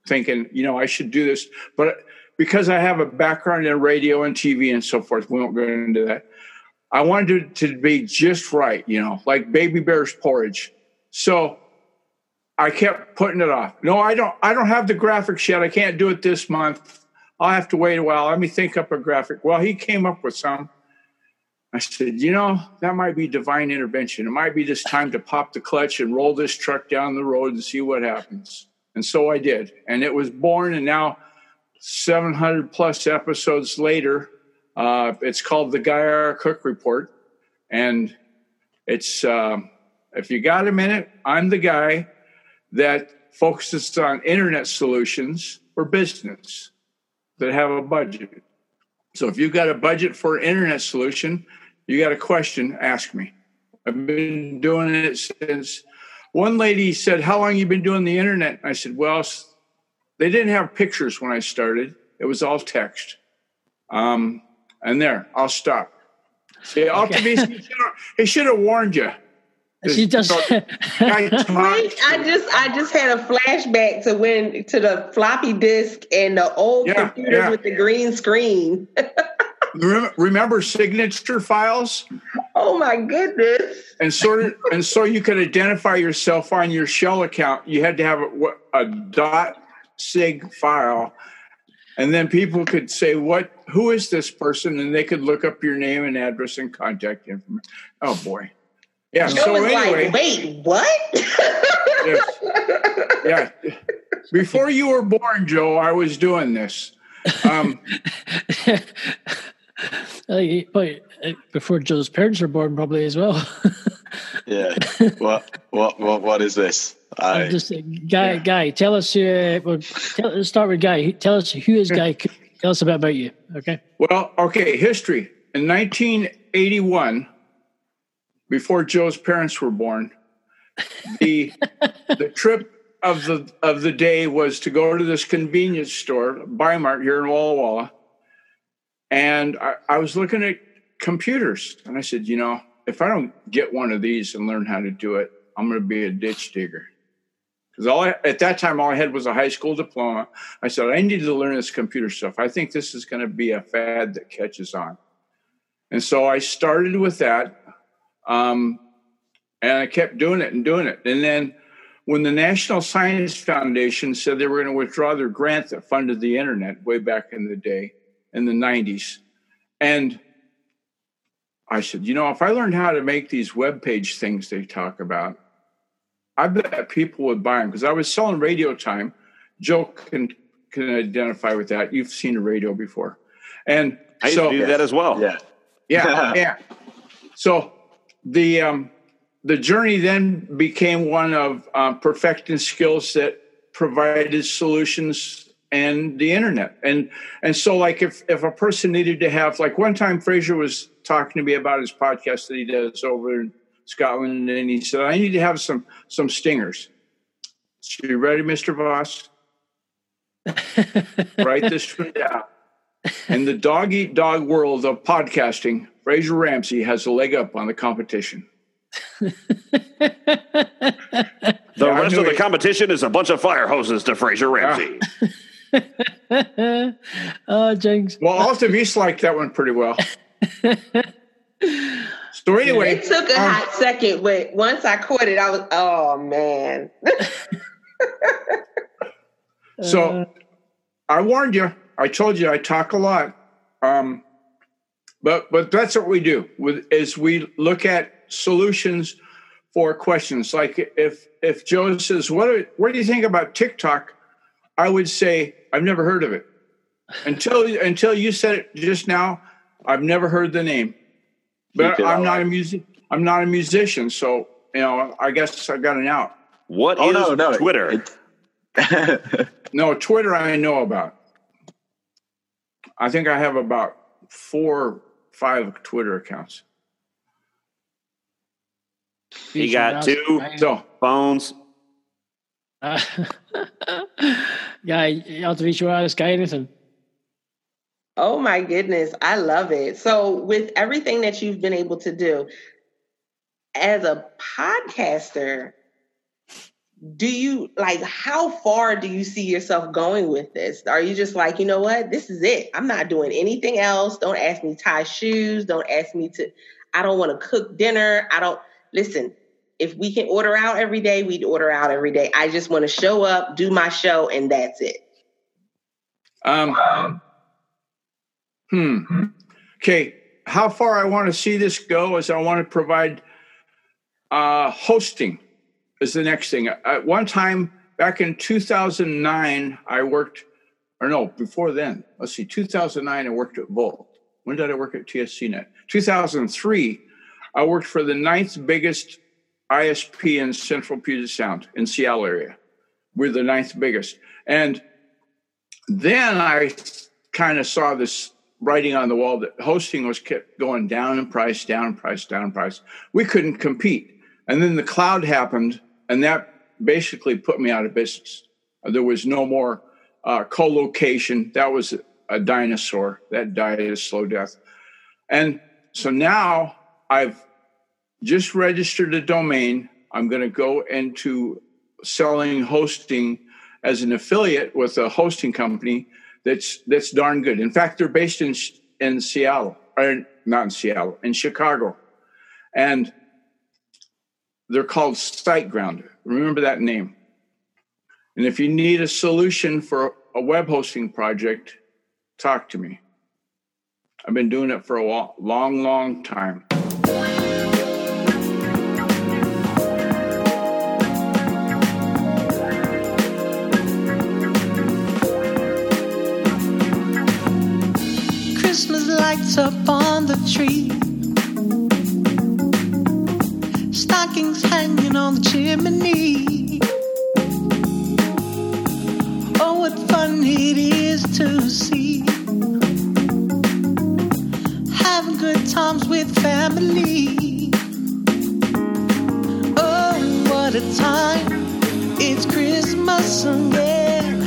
thinking, you know, I should do this, but because I have a background in radio and TV and so forth, we won't go into that. I wanted it to be just right, you know, like baby bear's porridge. So I kept putting it off. No, I don't. I don't have the graphics yet. I can't do it this month. I'll have to wait a while. Let me think up a graphic. Well, he came up with some. I said, you know, that might be divine intervention. It might be just time to pop the clutch and roll this truck down the road and see what happens. And so I did, and it was born. And now, 700 plus episodes later, uh, it's called the Guy R. Cook Report, and it's um, if you got a minute, I'm the guy that focuses on internet solutions for business that have a budget. So if you've got a budget for an internet solution, you got a question, ask me. I've been doing it since one lady said, How long you been doing the internet? I said, Well, they didn't have pictures when I started. It was all text. Um, and there, I'll stop. See, optimism, should have- he should have warned you. She just Wait, I just I just had a flashback to when to the floppy disk and the old Yeah, computers yeah. with the green screen. Remember, signature files? Oh my goodness. And sort of, and so you could identify yourself on your shell account. You had to have a, what- a dot sig file, and then people could say, "What? Who is this person?" And they could look up your name and address and contact information. Oh boy, yeah. It So was anyway, like, wait, what? Yes. Yeah. Before you were born, Joe, I was doing this. Um, Uh, but uh, before Joe's parents were born, probably as well. Yeah. What what what what is this? I I'm just uh, Guy. Guy, tell us. Uh, well, tell, let's start with Guy. Tell us who is Guy. Tell us a bit about you. Okay. Well, okay, history. In 1981, before Joe's parents were born, the the trip of the of the day was to go to this convenience store, Bimart here in Walla Walla, and I, I was looking at computers, and I said, you know, if I don't get one of these and learn how to do it, I'm going to be a ditch digger. Because all I, at that time, all I had was a high school diploma. I said I need to learn this computer stuff. I think this is going to be a fad that catches on. And so I started with that, um, and I kept doing it and doing it. And then when the National Science Foundation said they were going to withdraw their grant that funded the internet way back in the day, in the 90s, and I said, you know, if I learned how to make these web page things they talk about, I bet people would buy them because I was selling radio time. Joe can can identify with that. You've seen a radio before, and I used so to do that as well. yeah. yeah, yeah. So the um, the journey then became one of um, perfecting skills that provided solutions and the internet. And and so like if if a person needed to have like one time Fraser was talking to me about his podcast that he does over in Scotland, and he said I need to have some some stingers. So you ready, Mister Voss? Write this one down. In the dog eat dog world of podcasting, Fraser Ramsey has a leg up on the competition. The Yeah, rest of the it. competition is a bunch of fire hoses to Fraser Ramsey. oh, Jinx. Well, Alta Vista liked that one pretty well. So anyway, it took a um, hot second, but once I caught it, I was, oh man. so I warned you. I told you I talk a lot. Um, but but that's what we do with is we look at solutions for questions. Like if if Joe says, "What do, what do you think about TikTok?" I would say, "I've never heard of it." Until until you said it just now, I've never heard the name. But I'm not a music. I'm not a musician, so you know. I guess I got an out. What Oh is no, no. Twitter? it- No, Twitter I know about. I think I have about four, five Twitter accounts. He got two So phones. Uh, Guy, you have to reach out to Guy anything. Oh my goodness, I love it. So, with everything that you've been able to do as a podcaster, do you like how far do you see yourself going with this? Are you just like, you know what, this is it? I'm not doing anything else. Don't ask me to tie shoes. Don't ask me to, I don't want to cook dinner. I don't, listen, if we can order out every day, we'd order out every day. I just want to show up, do my show, and that's it. Um, hmm. Okay. How far I want to see this go is I want to provide uh, hosting is the next thing. At one time back in 2009, I worked, or no, before then, let's see, 2009, I worked at Volt. When did I work at TSCNet? 2003, I worked for the ninth biggest ISP in Central Puget Sound in Seattle area. We're the ninth biggest. And then I kind of saw this writing on the wall that hosting was kept going down in price, down in price, down in price. We couldn't compete. And then the cloud happened, and that basically put me out of business. There was no more uh, co-location. That was a dinosaur that died a slow death. And so now I've just registered a domain. I'm going to go into selling hosting as an affiliate with a hosting company that's that's darn good. In fact, they're based in in Seattle, or not in Seattle, in Chicago, and they're called SiteGround. Remember that name. And if you need a solution for a web hosting project, talk to me. I've been doing it for a long, long time. Christmas lights up on the tree. Stockings hanging on the chimney. Oh, what fun it is to see. Having good times with family. Oh, what a time. It's Christmas again.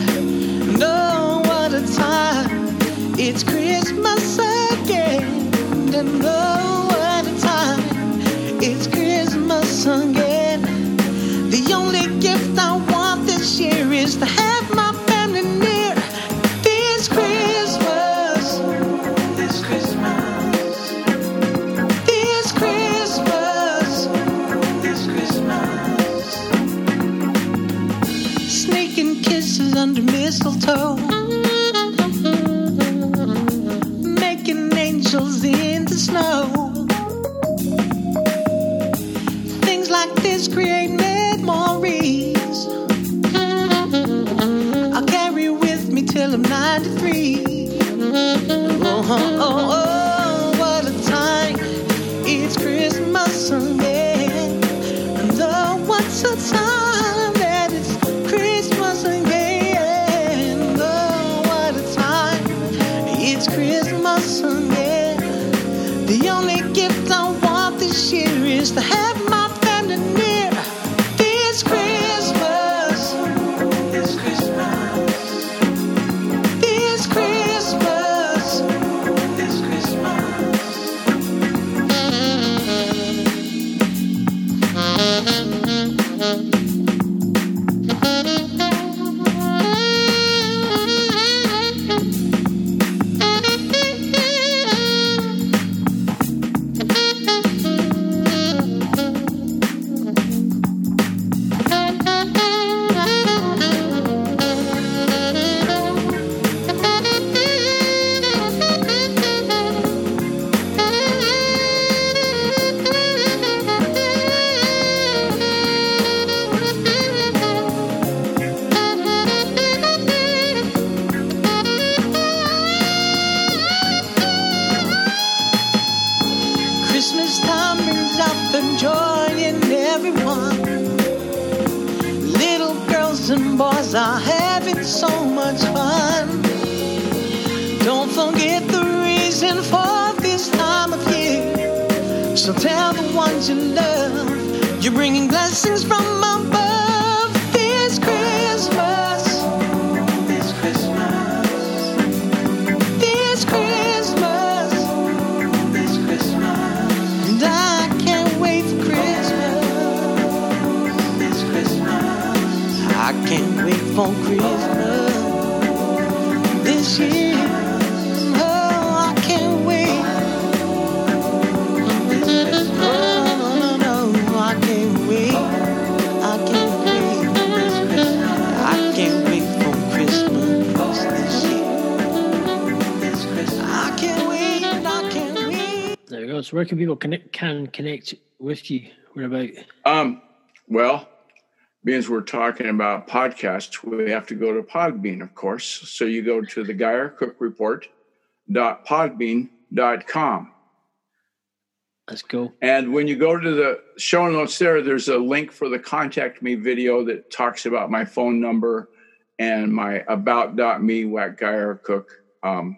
No, what a time. It's Christmas again. And oh, Again. The joy in everyone. Little girls and boys are having so much fun. Don't forget the reason for this time of year. So tell the ones you love you're bringing blessings from above for Christmas. This year. Oh, I can't wait. This No, no, no, no. I can't wait. I can't wait. This Christmas. I can't wait for Christmas this year. This Christmas. I can't wait. I can't wait. There we go. So where can people connect can connect with you? What about? Um, well, means we're talking about podcasts, we have to go to Podbean, of course. So you go to the Guy R. Cook Report dot podbean.com. Let's go. And when you go to the show notes there, there's a link for the contact me video that talks about my phone number and my about.me, Whack Guy R. Cook, um,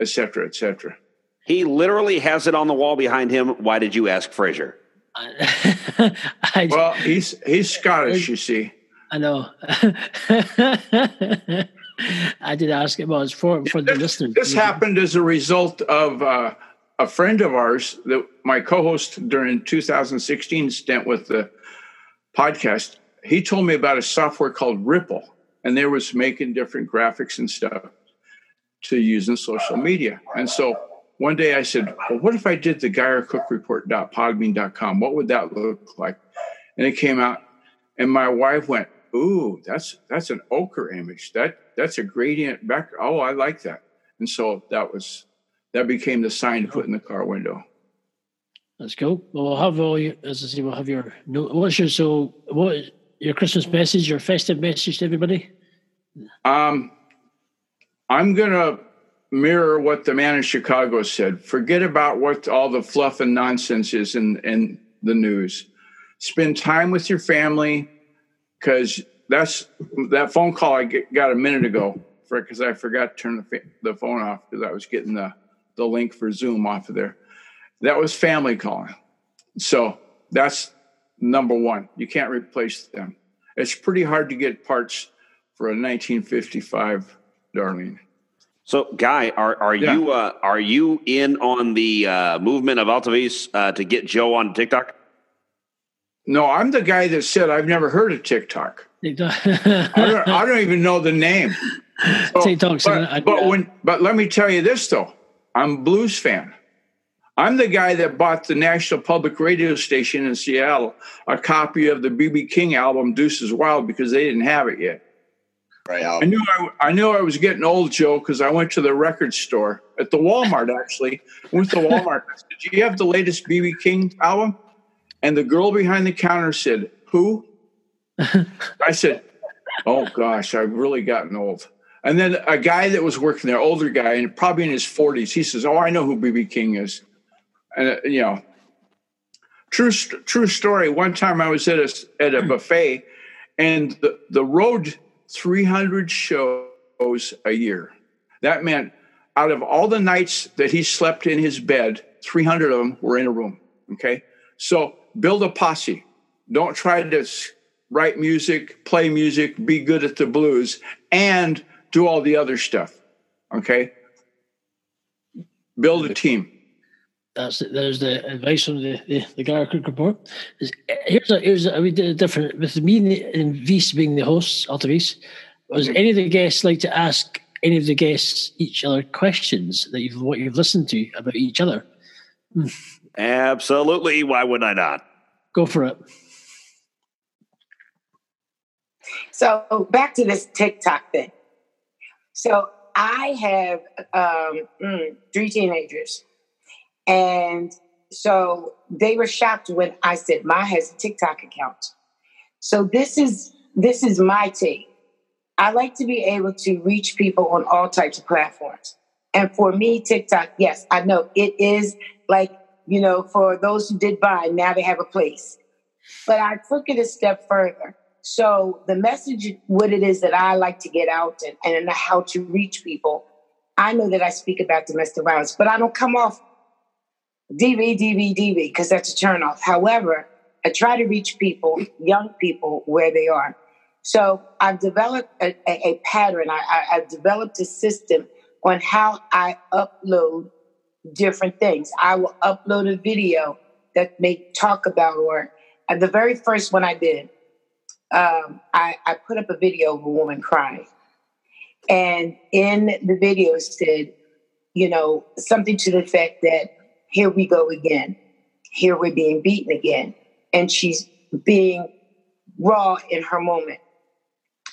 et cetera, et cetera. He literally has it on the wall behind him. Why did you ask Fraser? I, Well, he's he's Scottish, you see. I know. I did ask him. Well, it's for for the listeners. This happened as a result of uh, a friend of ours that my co-host during 2016 stint with the podcast. He told me about a software called Ripl, and they was making different graphics and stuff to use in social media. And so one day I said, "Well, what if I did the GuyRCookReport.podbean.com? What would that look like?" And it came out, and my wife went, "Ooh, that's that's an ochre image. That that's a gradient back. Oh, I like that." And so that was that became the sign to put in the car window. Let's go. Well, we'll have all your, as I say, we'll have your no. What's your so what your Christmas message, your festive message to everybody? Um, I'm gonna mirror what the man in Chicago said. Forget about what all the fluff and nonsense is in, in the news. Spend time with your family because that's that phone call I get, got a minute ago because I forgot to turn the, the phone off because I was getting the, the link for Zoom off of there. That was family calling. So that's number one. You can't replace them. It's pretty hard to get parts for a 1955 Darlene. So, Guy, are are Yeah. you uh, are you in on the uh, movement of Altavis uh, to get Joe on TikTok? No, I'm the guy that said I've never heard of TikTok. I don't, I don't even know the name. So, TikTok's but, an- I- but when but let me tell you this though, I'm a blues fan. I'm the guy that bought the National Public Radio Station in Seattle a copy of the BB King album Deuces Wild because they didn't have it yet. Right I knew I, I knew I was getting old, Joe, because I went to the record store at the Walmart. Actually, I went to Walmart. I said, "Do you have the latest BB King album?" And the girl behind the counter said, "Who?" I said, "Oh gosh, I've really gotten old." And then a guy that was working there, older guy, and probably in his forties, he says, "Oh, I know who BB King is." And uh, you know, true st- true story. One time I was at a at a buffet, and the the road 300 shows a year. That meant out of all the nights that he slept in his bed, 300 of them were in a room. Okay. So build a posse. Don't try to write music, play music, be good at the blues, and do all the other stuff. Okay. Build a team. That's there's the advice from the the, the Guy R. Cook report. Is, here's a here's a, we did a different with me and, and Vies being the hosts, Altavis. Was any of the guests like to ask any of the guests each other questions that you've what you've listened to about each other? Absolutely. Why would I not? Go for it. So back to this TikTok thing. So I have um, mm, three teenagers, and so they were shocked when I said "My has a TikTok account. So this is this is my take. I like to be able to reach people on all types of platforms. And for me, TikTok, yes, I know it is like, you know, for those who did buy, now they have a place. But I took it a step further. So the message, what it is that I like to get out and, and how to reach people, I know that I speak about domestic violence, but I don't come off DV, DV, DV, because that's a turnoff. However, I try to reach people, young people, where they are. So I've developed a, a, a pattern. I, I've developed a system on how I upload different things. I will upload a video that may talk about, or uh, the very first one I did, um, I, I put up a video of a woman crying. And in the video said, you know, something to the effect that here we go again. Here we're being beaten again. And she's being raw in her moment.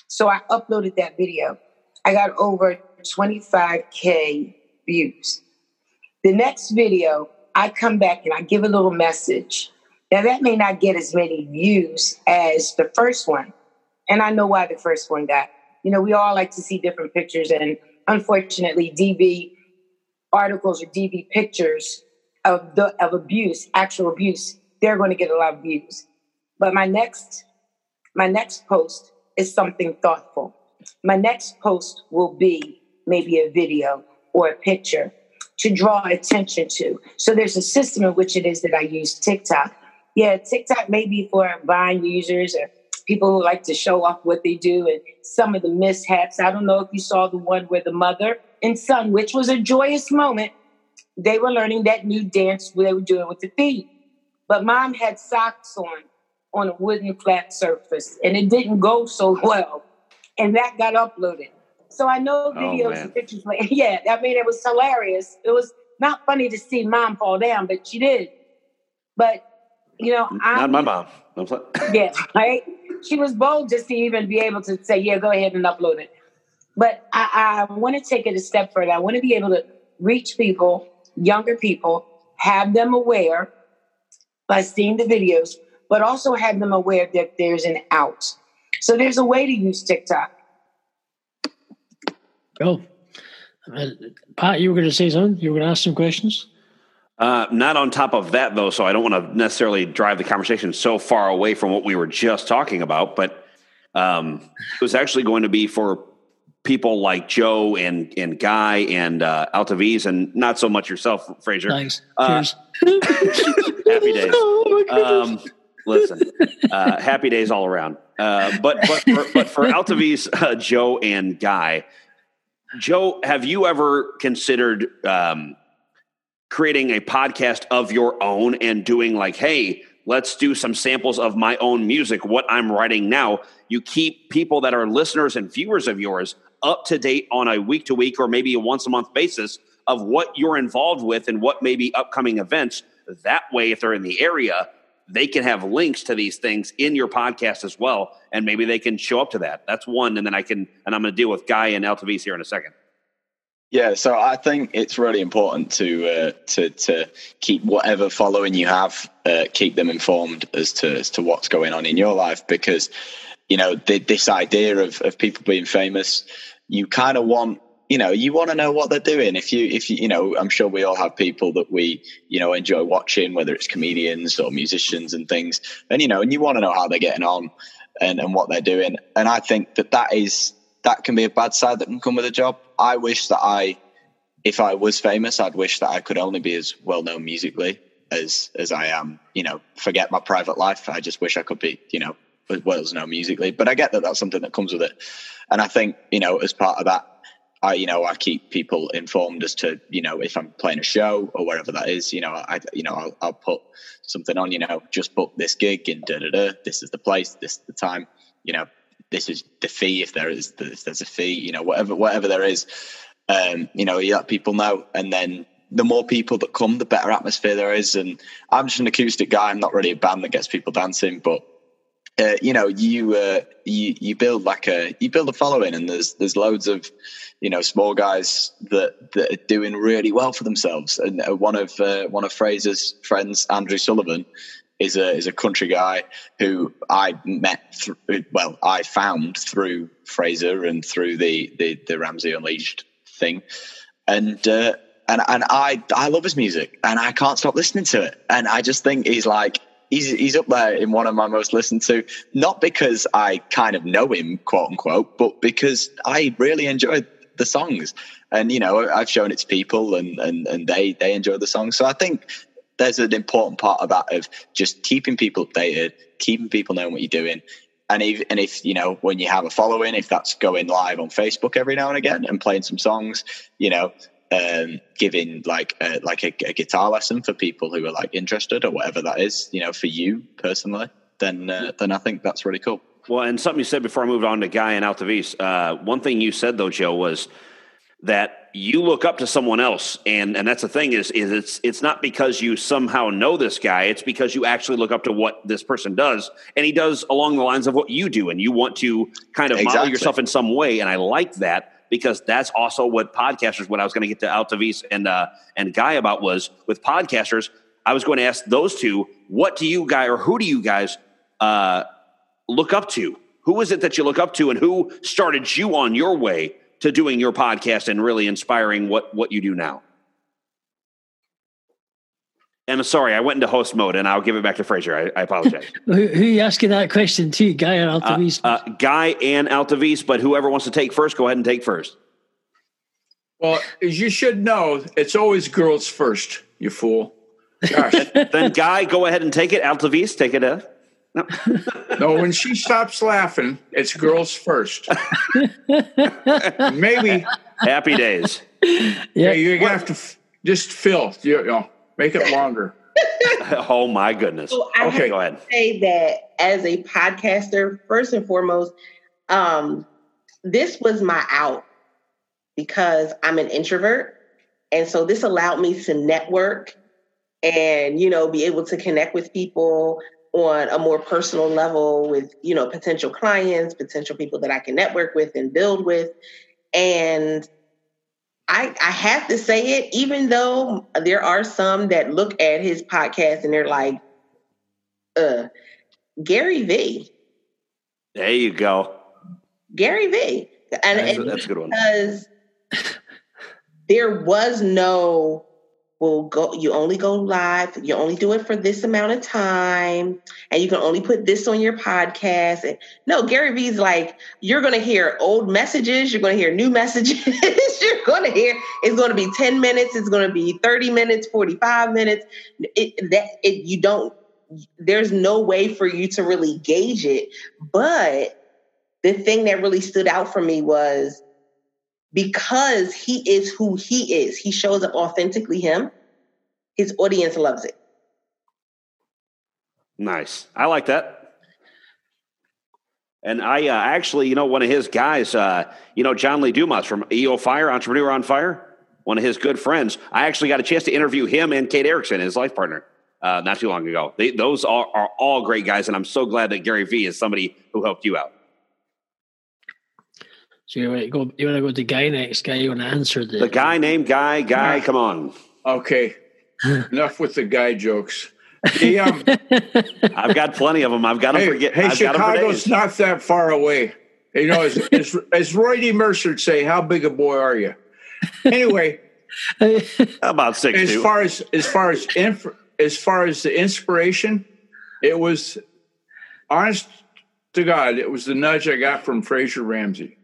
So I uploaded that video. I got over 25K views. The next video, I come back and I give a little message. Now, that may not get as many views as the first one. And I know why the first one got. You know, we all like to see different pictures. And unfortunately, DB articles or DB pictures of, the, of abuse, actual abuse, they're going to get a lot of views. But my next, my next post is something thoughtful. My next post will be maybe a video or a picture to draw attention to. So there's a system in which it is that I use TikTok. Yeah, TikTok may be for Vine users or people who like to show off what they do and some of the mishaps. I don't know if you saw the one where the mother and son, which was a joyous moment, they were learning that new dance where they were doing with the feet. But mom had socks on on a wooden flat surface and it didn't go so well. And that got uploaded. So I know oh, videos man. and pictures. Like, yeah, I mean, it was hilarious. It was not funny to see mom fall down, but she did. But, you know, Not I'm, my mom. I'm sorry. yeah, right? She was bold just to even be able to say, yeah, go ahead and upload it. But I, I want to take it a step further. I want to be able to reach people, younger people, have them aware by seeing the videos, but also have them aware that there's an out. So there's a way to use TikTok. Go. Uh, Pat, you were going to say something. You were going to ask some questions. Uh, not on top of that, though, so I don't want to necessarily drive the conversation so far away from what we were just talking about. But um, it was actually going to be for people like Joe and and Guy and uh, Altavis, and not so much yourself, Fraser. Thanks. Uh, happy days. Oh. Um, listen, uh, happy days all around. Uh, but but for, but for Altavis, uh, Joe and Guy, Joe, have you ever considered um, creating a podcast of your own and doing like, hey, let's do some samples of my own music, what I'm writing now? You keep people that are listeners and viewers of yours up to date on a week to week or maybe a once a month basis of what you're involved with and what may be upcoming events. That way, if they're in the area, they can have links to these things in your podcast as well, and maybe they can show up to that. That's one, and then I can, and I'm going to deal with Guy and Altavis here in a second. Yeah, so I think it's really important to uh, to to keep whatever following you have, uh, keep them informed as to as to what's going on in your life because you know this idea of of people being famous, you kind of want you know you want to know what they're doing. If you if you you know I'm sure we all have people that we you know enjoy watching, whether it's comedians or musicians and things, and you know and you want to know how they're getting on and and what they're doing. And I think that that is that can be a bad side that can come with a job. I wish that I, if I was famous, I'd wish that I could only be as well known musically as as I am. You know, forget my private life. I just wish I could be, you know, well as known musically. But I get that that's something that comes with it, and I think you know, as part of that. I, you know, I keep people informed as to, you know, if I'm playing a show or wherever that is, you know, I, you know, I'll, I'll put something on, you know, just book this gig and da da da. This is the place, this is the time, you know, this is the fee if there is if there's a fee you know whatever whatever there is um you know you let people know and then the more people that come the better atmosphere there is and i'm just an acoustic guy i'm not really a band that gets people dancing but uh, you know you uh, you you build like a you build a following and there's there's loads of you know small guys that that are doing really well for themselves. And uh, one of uh, one of fraser's friends andrew sullivan is a is a country guy who I met through, well I found through Fraser and through the the, the Ramsey Unleashed thing, and uh, and and I I love his music and I can't stop listening to it. And I just think he's like he's he's up there in one of my most listened to not because I kind of know him quote unquote but because I really enjoy the songs and you know I've shown it to people and and and they they enjoy the songs so I think there's an important part of that of just keeping people updated, keeping people knowing what you're doing. And if, and if, you know, when you have a following, if that's going live on Facebook every now and again and playing some songs, you know, um, giving like a, like a, a, guitar lesson for people who are like interested or whatever that is, you know, for you personally, then, uh, then I think that's really cool. Well, and something you said before I moved on to Guy and Altavis, uh, one thing you said though, Joe, was that you look up to someone else and and that's the thing is is it's it's not because you somehow know this guy it's because you actually look up to what this person does and he does along the lines of what you do and you want to kind of Exactly. model yourself in some way and I like that because that's also what podcasters what I was going to get to Altavis and uh and Guy about was with podcasters I was going to ask those two what do you guys or who do you guys uh look up to who is it that you look up to and who started you on your way to doing your podcast and really inspiring what what you do now. And I'm sorry, I went into host mode, and I'll give it back to Fraser. I, I apologize. Who, who are you asking that question to? Guy or uh, Altavis? uh, Guy and Altavis, but whoever wants to take first, go ahead and take first. Well, as you should know, it's always girls first, you fool. Gosh. then Guy, go ahead and take it. Altavis, take it. Uh, no. no, when she stops laughing, it's girls first. Maybe. Happy days. Yeah, you're gonna have to f- just fill. You, you know, make it longer. oh my goodness. So I okay, go to ahead. say that as a podcaster, first and foremost, um, this was my out because I'm an introvert. And so this allowed me to network and, you know, be able to connect with people on a more personal level with, you know, potential clients, potential people that I can network with and build with. And I, I have to say it, even though there are some that look at his podcast and they're like, uh, Gary Vee. There you go. Gary Vee. And, That's and that's a good one. Because there was no well go you only go live you only do it for this amount of time and you can only put this on your podcast. And no Gary Vee's like you're going to hear old messages you're going to hear new messages you're going to hear it's going to be 10 minutes it's going to be 30 minutes 45 minutes. It, that it, you don't there's no way for you to really gauge it. But the thing that really stood out for me was because he is who he is, he shows up authentically him, his audience loves it. Nice. I like that. And I uh, actually, you know, one of his guys, uh, you know, John Lee Dumas from EO Fire, Entrepreneur on Fire, one of his good friends. I actually got a chance to interview him and Kate Erickson, his life partner, uh, not too long ago. They, those are, are all great guys, and I'm so glad that Gary Vee is somebody who helped you out. So you want to go? You want to go to guy next? Guy, you want to answer the The guy named Guy, Guy, come on. Okay, enough with the guy jokes. The, um, I've got plenty of them. I've got them hey, for get. hey I've got 'em for Chicago's days. not that far away. You know, as, as, as Roy D. Mercer would say, "How big a boy are you?" Anyway, about six as two. far as as far as inf- as far as the inspiration, it was honest to God, it was the nudge I got from Fraser Ramsey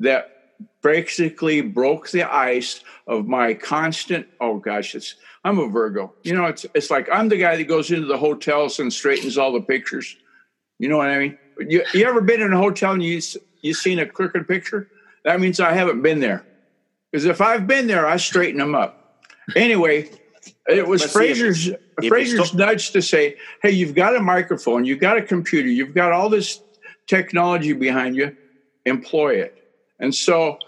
that basically broke the ice of my constant. Oh gosh, it's I'm a Virgo. You know, it's it's like I'm the guy that goes into the hotels and straightens all the pictures. You know what I mean? You you ever been in a hotel and you you seen a crooked picture? That means I haven't been there. Because if I've been there, I straighten them up. Anyway, it was Let's see if- Fraser's if Fraser's nudge to say, "Hey, you've got a microphone, you've got a computer, you've got all this technology behind you. Employ it." And so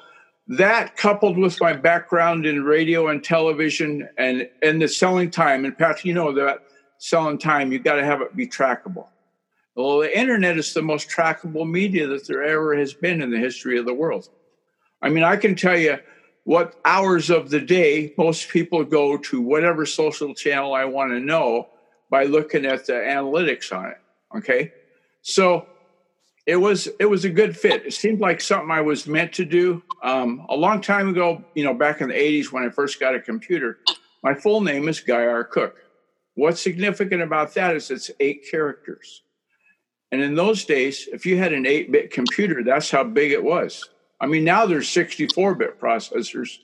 that coupled with my background in radio and television and and the selling time, and Pat, you know that selling time, you got to have it be trackable. Well, the internet is the most trackable media that there ever has been in the history of the world. I mean, I can tell you what hours of the day most people go to whatever social channel I want to know by looking at the analytics on it. Okay. So it was it was a good fit. It seemed like something I was meant to do. Um, a long time ago, you know, back in the 80s when I first got a computer, my full name is Guy R. Cook. What's significant about that is it's eight characters. And in those days, if you had an 8 bit computer, that's how big it was. I mean, now there's 64 bit processors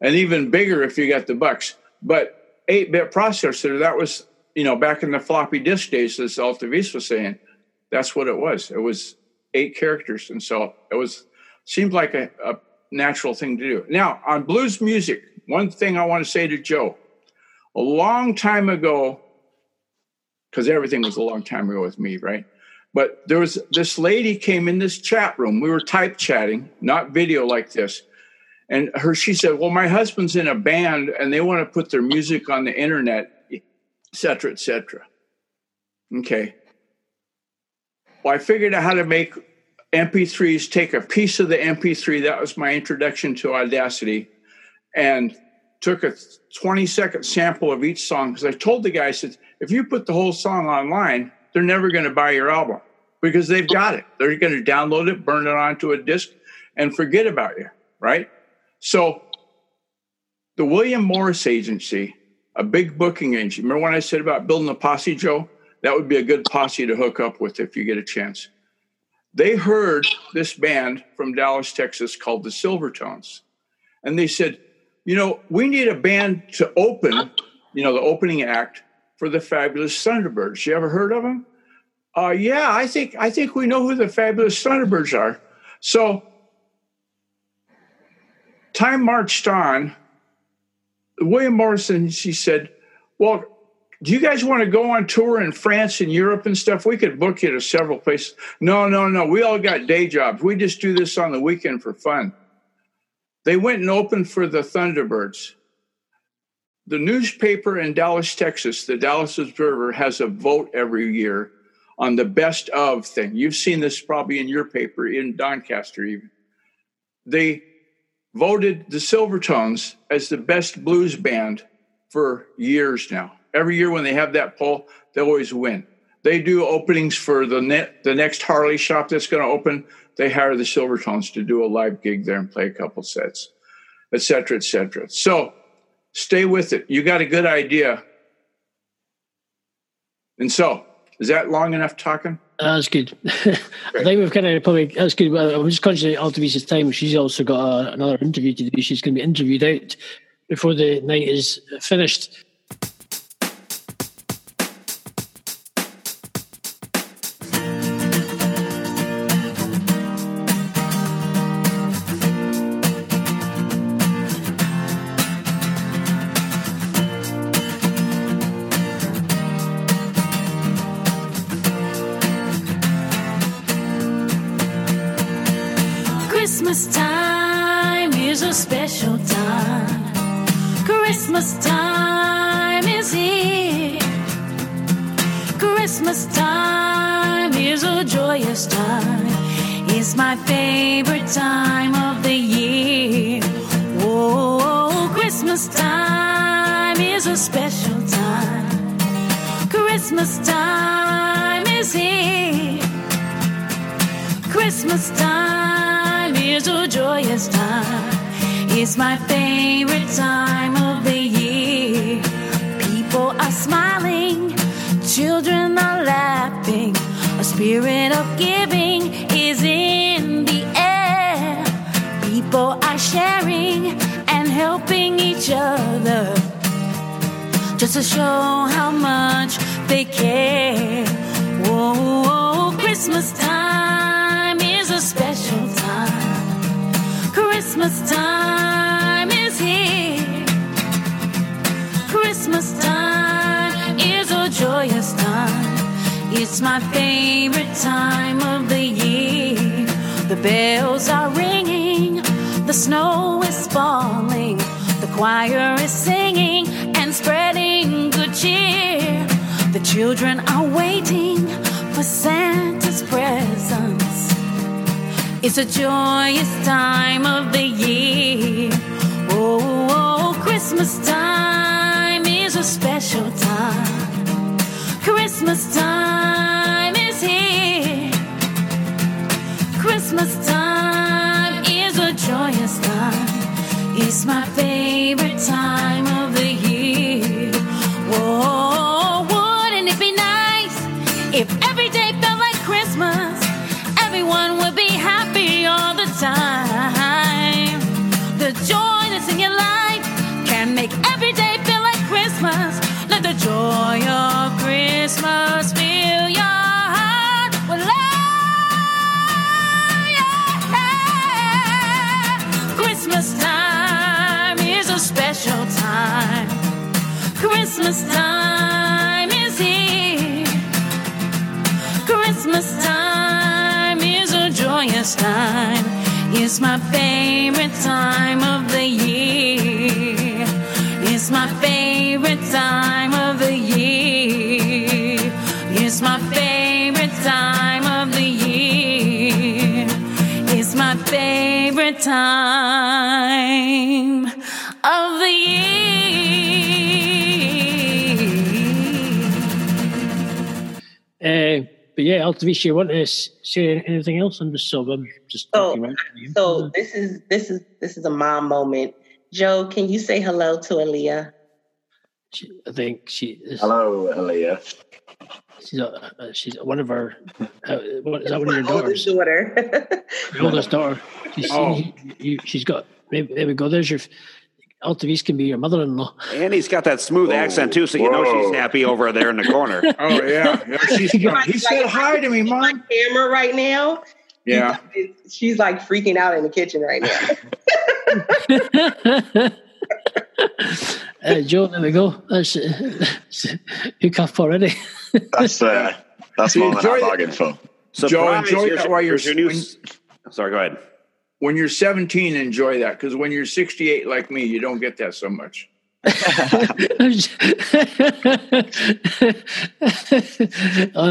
and even bigger if you got the bucks. But 8 bit processor, that was, you know, back in the floppy disk days, as Altavis was saying, that's what it was. It was eight characters. And so it was, seemed like a, a natural thing to do. Now, on blues music, one thing I want to say to Joe a long time ago, because everything was a long time ago with me, right? But there was this lady came in this chat room. We were type chatting, not video like this. And her, she said, "Well, my husband's in a band, and they want to put their music on the internet, et cetera, et cetera." Okay. Well, I figured out how to make MP3s take a piece of the MP3. That was my introduction to Audacity, and took a 20 second sample of each song because I told the guy, I said, if you put the whole song online, they're never going to buy your album because they've got it. They're going to download it, burn it onto a disc, and forget about you, right? So, the William Morris Agency, a big booking agency. Remember when I said about building a posse, Joe? That would be a good posse to hook up with if you get a chance. They heard this band from Dallas, Texas called the Silvertones. And they said, you know, we need a band to open, you know, the opening act for the Fabulous Thunderbirds. You ever heard of them? Uh, yeah, I think I think we know who the Fabulous Thunderbirds are. So time marched on. William Morrison, she said, Well, do you guys want to go on tour in France and Europe and stuff? We could book you to several places. No, no, no. We all got day jobs. We just do this on the weekend for fun. They went and opened for the Thunderbirds. The newspaper in Dallas, Texas, the Dallas Observer, has a vote every year on the best of thing. You've seen this probably in your paper, in Doncaster, even. They voted the Silvertones as the best blues band for years now. Every year when they have that poll, they always win. They do openings for the the next Harley shop that's going to open. They hire the Silvertones to do a live gig there and play a couple sets. et cetera, et cetera. So stay with it. You got a good idea. And so, is that long enough talking? That's good. I think we've kind of probably that's good. I'm just conscious of Altavisa's time. She's also got uh another interview to do. She's going to be interviewed out before the night is finished. The snow is falling, the choir is singing and spreading good cheer. The children are waiting for Santa's presents. It's a joyous time of the year. Oh, oh, Christmas time is a special time. Christmas time is here. Christmas time It's my favorite time of Christmas time is here. Christmas time is a joyous time. It's my favorite time of the year. It's my favorite time of the year. It's my favorite time of the year. It's my favorite time Uh, but yeah, Altavisha, you want to s- say anything else? I'm just so I'm just So, so this is this is this is a mom moment. Joe, can you say hello to Aaliyah? I think she is. Hello, Aaliyah. She's, uh, uh, she's one of our. Uh, what, is that one of your My oldest daughters? daughter. Your oldest daughter. She's, Oh. you, you, she's got. Maybe, there we go. There's your. Altavis can be your mother-in-law. And he's got that smooth accent too, so you know she's happy over there in the corner. Oh yeah, yeah. She's, he said hi to me, mom. Camera right now. Yeah. She's like freaking out in the kitchen right now. Uh, Joe, there we go. That's uh, hook up already. That's uh, that's So more than enjoy I that- bargained for. Joe, Surprise, enjoy here's- that while you're your new. when- Sorry, go ahead. When you're 17, enjoy that because when you're 68 like me, you don't get that so much. On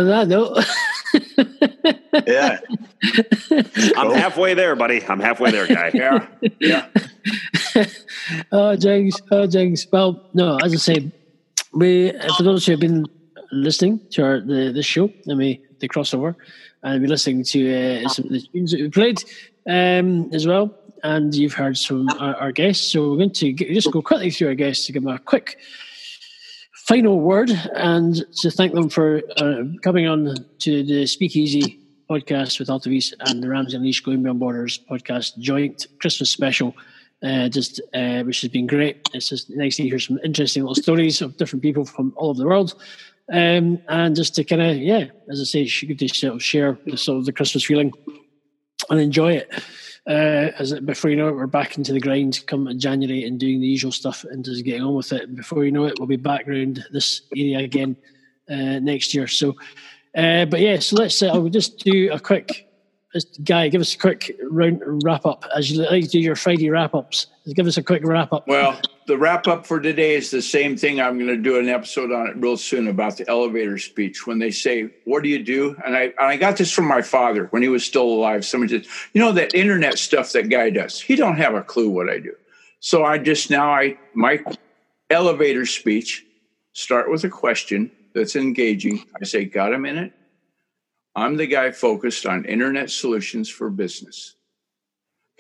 that note, Yeah. I'm halfway there, buddy. I'm halfway there, guy. Yeah, yeah. oh, James, oh, James. Well, no, as I say, we for those who have been listening to our the, the show, I mean the crossover, and be listening to uh, some of the tunes that we played um, as well. and you've heard some our, our guests. So we're going to just go quickly through our guests to give them a quick final word and to thank them for uh, coming on to the Speakeasy podcast with Altavis and the Ramsey Unleashed Going Beyond Borders podcast joint Christmas special. Uh, just uh, which has been great. It's just nice to hear some interesting little stories of different people from all over the world, um, and just to kind of yeah, as I say, good to share the sort of the Christmas feeling and enjoy it. Uh, as it, before you know it, we're back into the grind come January and doing the usual stuff and just getting on with it. Before you know it, we'll be back around this area again uh, next year. So, uh, but yeah, so let's. Uh, I'll just do a quick. Guy, give us a quick round wrap up as you like to do your Friday wrap ups. Give us a quick wrap up. Well, the wrap up for today is the same thing. I'm going to do an episode on it real soon about the elevator speech when they say, "What do you do?" And I and I got this from my father when he was still alive. Someone said, "You know that internet stuff that guy does. He don't have a clue what I do." So I just now I my elevator speech start with a question that's engaging. I say, "Got a minute?" I'm the guy focused on internet solutions for business.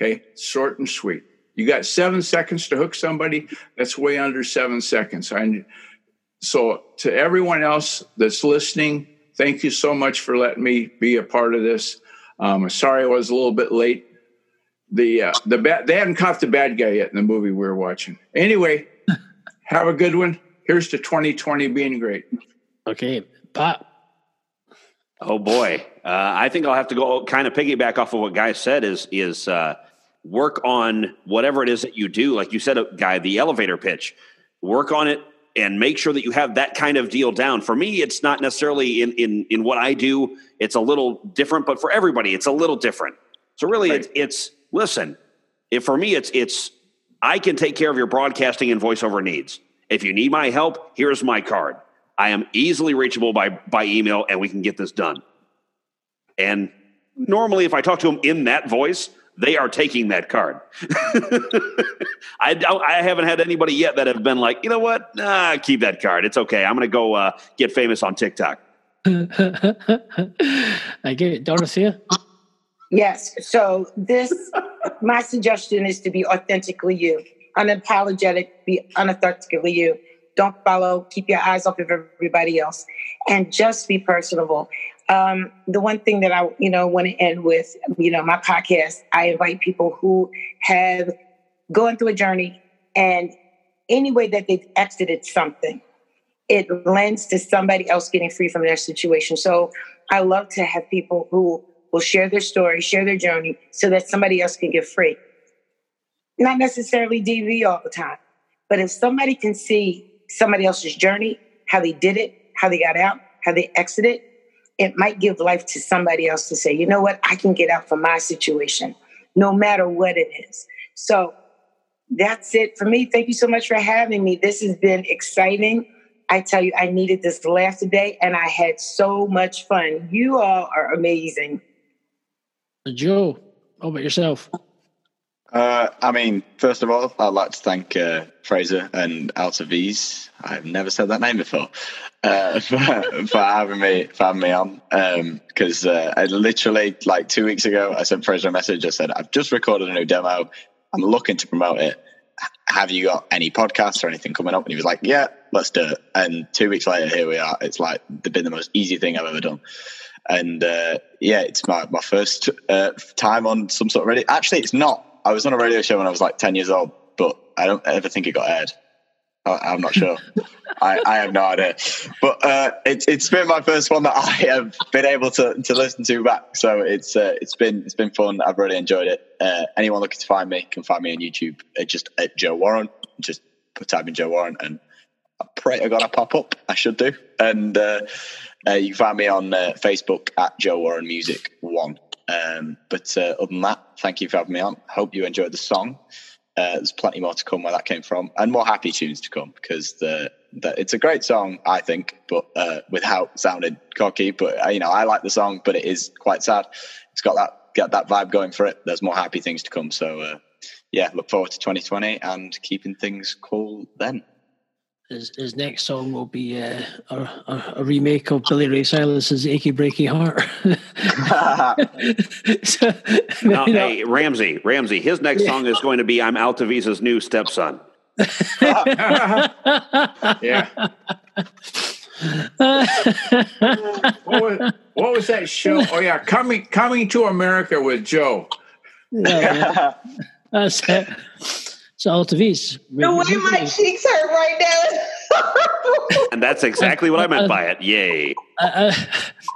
Okay, short and sweet. You got seven seconds to hook somebody. That's way under seven seconds. I, so to everyone else that's listening, thank you so much for letting me be a part of this. Um, sorry I was a little bit late. The uh, the bad they haven't caught the bad guy yet in the movie we were watching. Anyway, have a good one. Here's to 2020 being great. Okay, Pat. Oh boy, uh, I think I'll have to go kind of piggyback off of what Guy said. Is is uh, work on whatever it is that you do. Like you said, uh, Guy, the elevator pitch. Work on it and make sure that you have that kind of deal down. For me, it's not necessarily in in in what I do. It's a little different, but for everybody, it's a little different. So really, Right. it's it's listen. If for me, it's it's I can take care of your broadcasting and voiceover needs. If you need my help, here's my card. I am easily reachable by by email, and we can get this done. And normally, if I talk to them in that voice, they are taking that card. I don't, I haven't had anybody yet that have been like, you know what? Nah, keep that card. It's okay. I'm going to go uh, get famous on TikTok. I get it, Dorothea. Yes. So this, my suggestion is to be authentically you, unapologetic, be unauthentically you. Don't follow, keep your eyes off of everybody else, and just be personable. Um, the one thing that I, you know, want to end with, you know, my podcast, I invite people who have gone through a journey and any way that they've exited something, it lends to somebody else getting free from their situation. So I love to have people who will share their story, share their journey, so that somebody else can get free. Not necessarily DV all the time, but if somebody can see somebody else's journey, how they did it, how they got out, how they exited, it might give life to somebody else to say, you know what, I can get out from my situation, no matter what it is. So that's it for me. Thank you so much for having me. This has been exciting. I tell you, I needed this laugh today and I had so much fun. You all are amazing. Joe, how about yourself? Uh, I mean, first of all, I'd like to thank uh, Fraser and Alta V's. I've never said that name before. Uh, for, for having me for having me on because uh, I literally like two weeks ago I sent Fraser a message. I said I've just recorded a new demo. I'm looking to promote it. Have you got any podcasts or anything coming up? And he was like, Yeah, let's do it. And two weeks later, here we are. It's like been the most easy thing I've ever done. And uh, yeah, it's my my first uh, time on some sort of radio. Actually, it's not. I was on a radio show when I was like ten years old, but I don't ever think it got aired. I, I'm not sure. I, I have no idea. But uh, it's it's been my first one that I have been able to, to listen to back. So it's uh, it's been it's been fun. I've really enjoyed it. Uh, anyone looking to find me can find me on YouTube. Uh, just at Joe Warren. Just put type in Joe Warren, and I pray to God I pop up. I should do. And uh, uh, you can find me on uh, Facebook at Joe Warren Music One. Um, but uh, other than that, thank you for having me on. Hope you enjoyed the song. Uh, there's plenty more to come where that came from, and more happy tunes to come because the, the it's a great song, I think, but uh, with how it sounded cocky. But uh, you know, I like the song, but it is quite sad. It's got that got that vibe going for it. There's more happy things to come. So uh, yeah, look forward to 2020 and keeping things cool then. His, his next song will be uh, a, a, a remake of Billy Ray Cyrus's "Achy Breaky Heart." so, No, you know, hey, Ramsey, Ramsey, his next song is going to be I'm Altavisa's new stepson. Yeah. what, was, what was that show? Oh yeah, coming coming to America with Joe. yeah, yeah. That's it. So Altavis. The way my cheeks hurt right now. And that's exactly what I meant by it. Yay. I, I,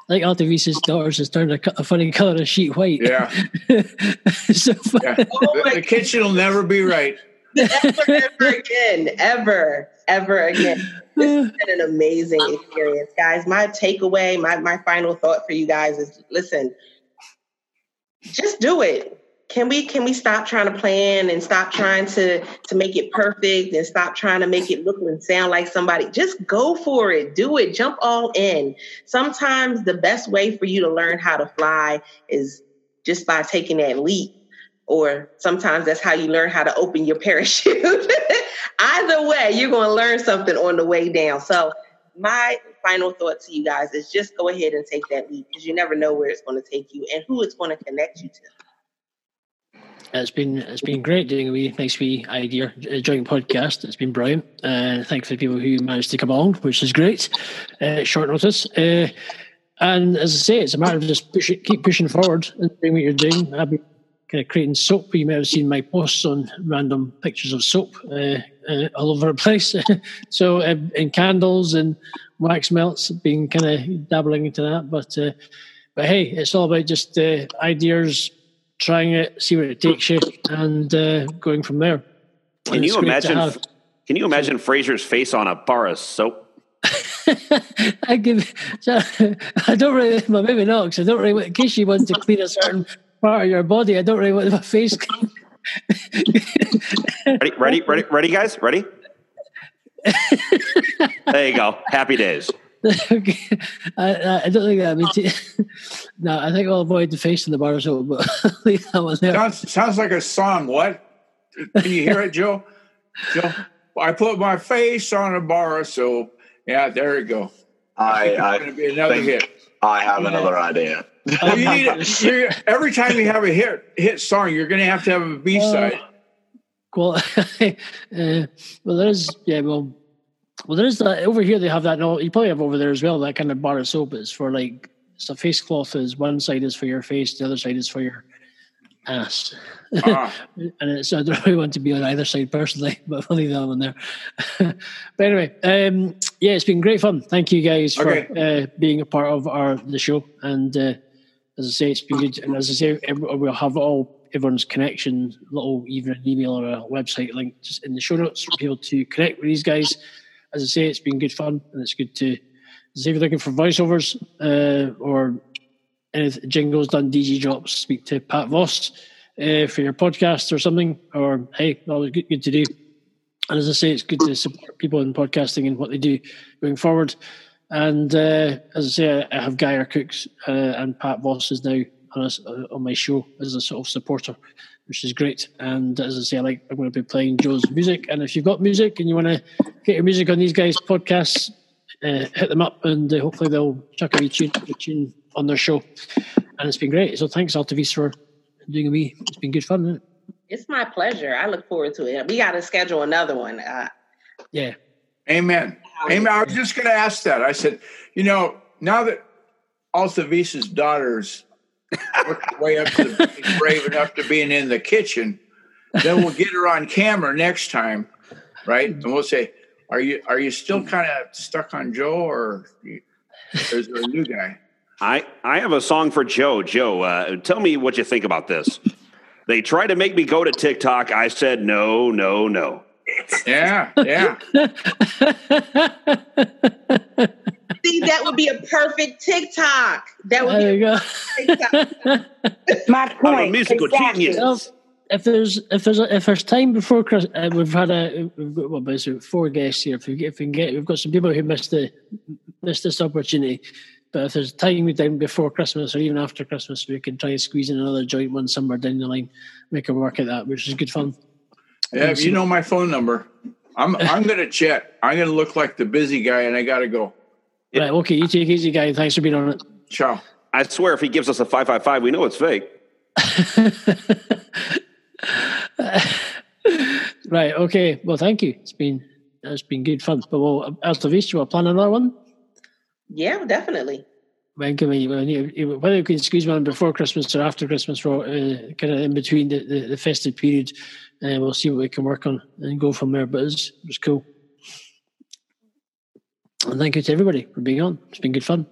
like Altavis's daughters has turned a, co- a funny color of sheet white. Yeah. so fun. Yeah. The, the oh kitchen will never be right. ever, ever again, ever, ever again. This has been an amazing experience, guys. My takeaway, my my final thought for you guys is: listen, just do it. Can we can we stop trying to plan and stop trying to to make it perfect and stop trying to make it look and sound like somebody? Just go for it. Do it. Jump all in. Sometimes the best way for you to learn how to fly is just by taking that leap or sometimes that's how you learn how to open your parachute. Either way, you're going to learn something on the way down. So, my final thought to you guys is just go ahead and take that leap because you never know where it's going to take you and who it's going to connect you to. It's been it's been great doing a wee nice wee idea uh, joint podcast. It's been brilliant. Uh, thanks for the people who managed to come along, which is great. Uh, short notice. Uh, and as I say, it's a matter of just push it, keep pushing forward and doing what you're doing. I've been kind of creating soap. You may have seen my posts on random pictures of soap uh, uh, all over the place. so uh, and candles and wax melts, been kind of dabbling into that. But uh, but hey, it's all about just uh, ideas, trying it, see where it takes you, and uh, going from there. Can And you imagine? Can you imagine Fraser's face on a bar of soap? I give. I don't really. Well, maybe not because I don't really. In case you want to clean a certain part of your body, I don't really want my face. Ready, ready, ready, ready, guys, ready? there you go. Happy days. okay. I, I- I don't think that. would be no, I think I'll avoid the face in the bar so, but leave that one there. Sounds, sounds like a song. What? Can you hear it, Joe? Joe, I put my face on a bar of soap. Yeah, there you go. I, I going to be another think hit. I have another idea. Well, you need it. every time you have a hit hit song, you're going to have to have a B side. Well, uh, well, there is. Yeah, well, well, there is that over here. They have that. No, you probably have over there as well. That kind of bar of soap is for like so face cloth is one side is for your face, the other side is for your ass. Ah. and it's, I don't really want to be on either side personally, but I'll leave that one there. but anyway, um, yeah, it's been great fun. Thank you guys for uh, being a part of our the show. And uh, as I say, it's been good. And as I say, every- we'll have all everyone's connection, little even an email or a website link just in the show notes for people to connect with these guys. As I say, it's been good fun, and it's good to. As if you're looking for voiceovers uh, or anything, jingles done, DJ drops, speak to Pat Voss uh, for your podcast or something. Or hey, always good, good to do. And as I say, it's good to support people in podcasting and what they do going forward. And uh, as I say, I, have Guy Cooks uh, and Pat Voss is now on, us, uh, on my show as a sort of supporter, which is great. And as I say, I like I'm going to be playing Joe's music. And if you've got music and you want to get your music on these guys' podcasts, uh, hit them up and uh, hopefully they'll chuck a wee tune, a tune on their show. And it's been great. So thanks, Altavis, for doing a wee. It's been good fun, isn't it? It's my pleasure. I look forward to it. We got to schedule another one. Uh, Yeah. Amen. Amen. I was just going to ask that. I said, you know, now that Altavisa's daughter's worked way up to being brave enough to being in the kitchen, then we'll get her on camera next time, right? And we'll say, "Are you are you still kind of stuck on Joe, or is there a new guy?" I, I have a song for Joe. Joe, uh, tell me what you think about this. They tried to make me go to TikTok. I said no, no, no. Yeah, yeah. see, that would be a perfect TikTok. That would There be you go. TikTok. My I'm a musical exactly. genius. Well, if there's if there's if there's time before Christmas, uh, we've had a we've got what basically four guests here. If we, get, if we can get, we've got some people who missed the missed this opportunity. But if there's time down before Christmas or even after Christmas, we can try and squeeze in another joint one somewhere down the line, make a work at that, which is good fun. Yeah, if you know my phone number. I'm I'm gonna jet. I'm gonna look like the busy guy, and I gotta go. Right. Okay. You take it easy, guy. Thanks for being on it. Sure. I swear, if he gives us a five five five, we know it's fake. Right. Okay. Well, thank you. It's been it's been good fun. But well, Altavis, you want to plan another one? Yeah, definitely. When can we? When you, whether you can squeeze one before Christmas or after Christmas, or uh, kind of in between the, the, the festive period, and we'll see what we can work on and go from there. But it's it's cool. And thank you to everybody for being on. It's been good fun.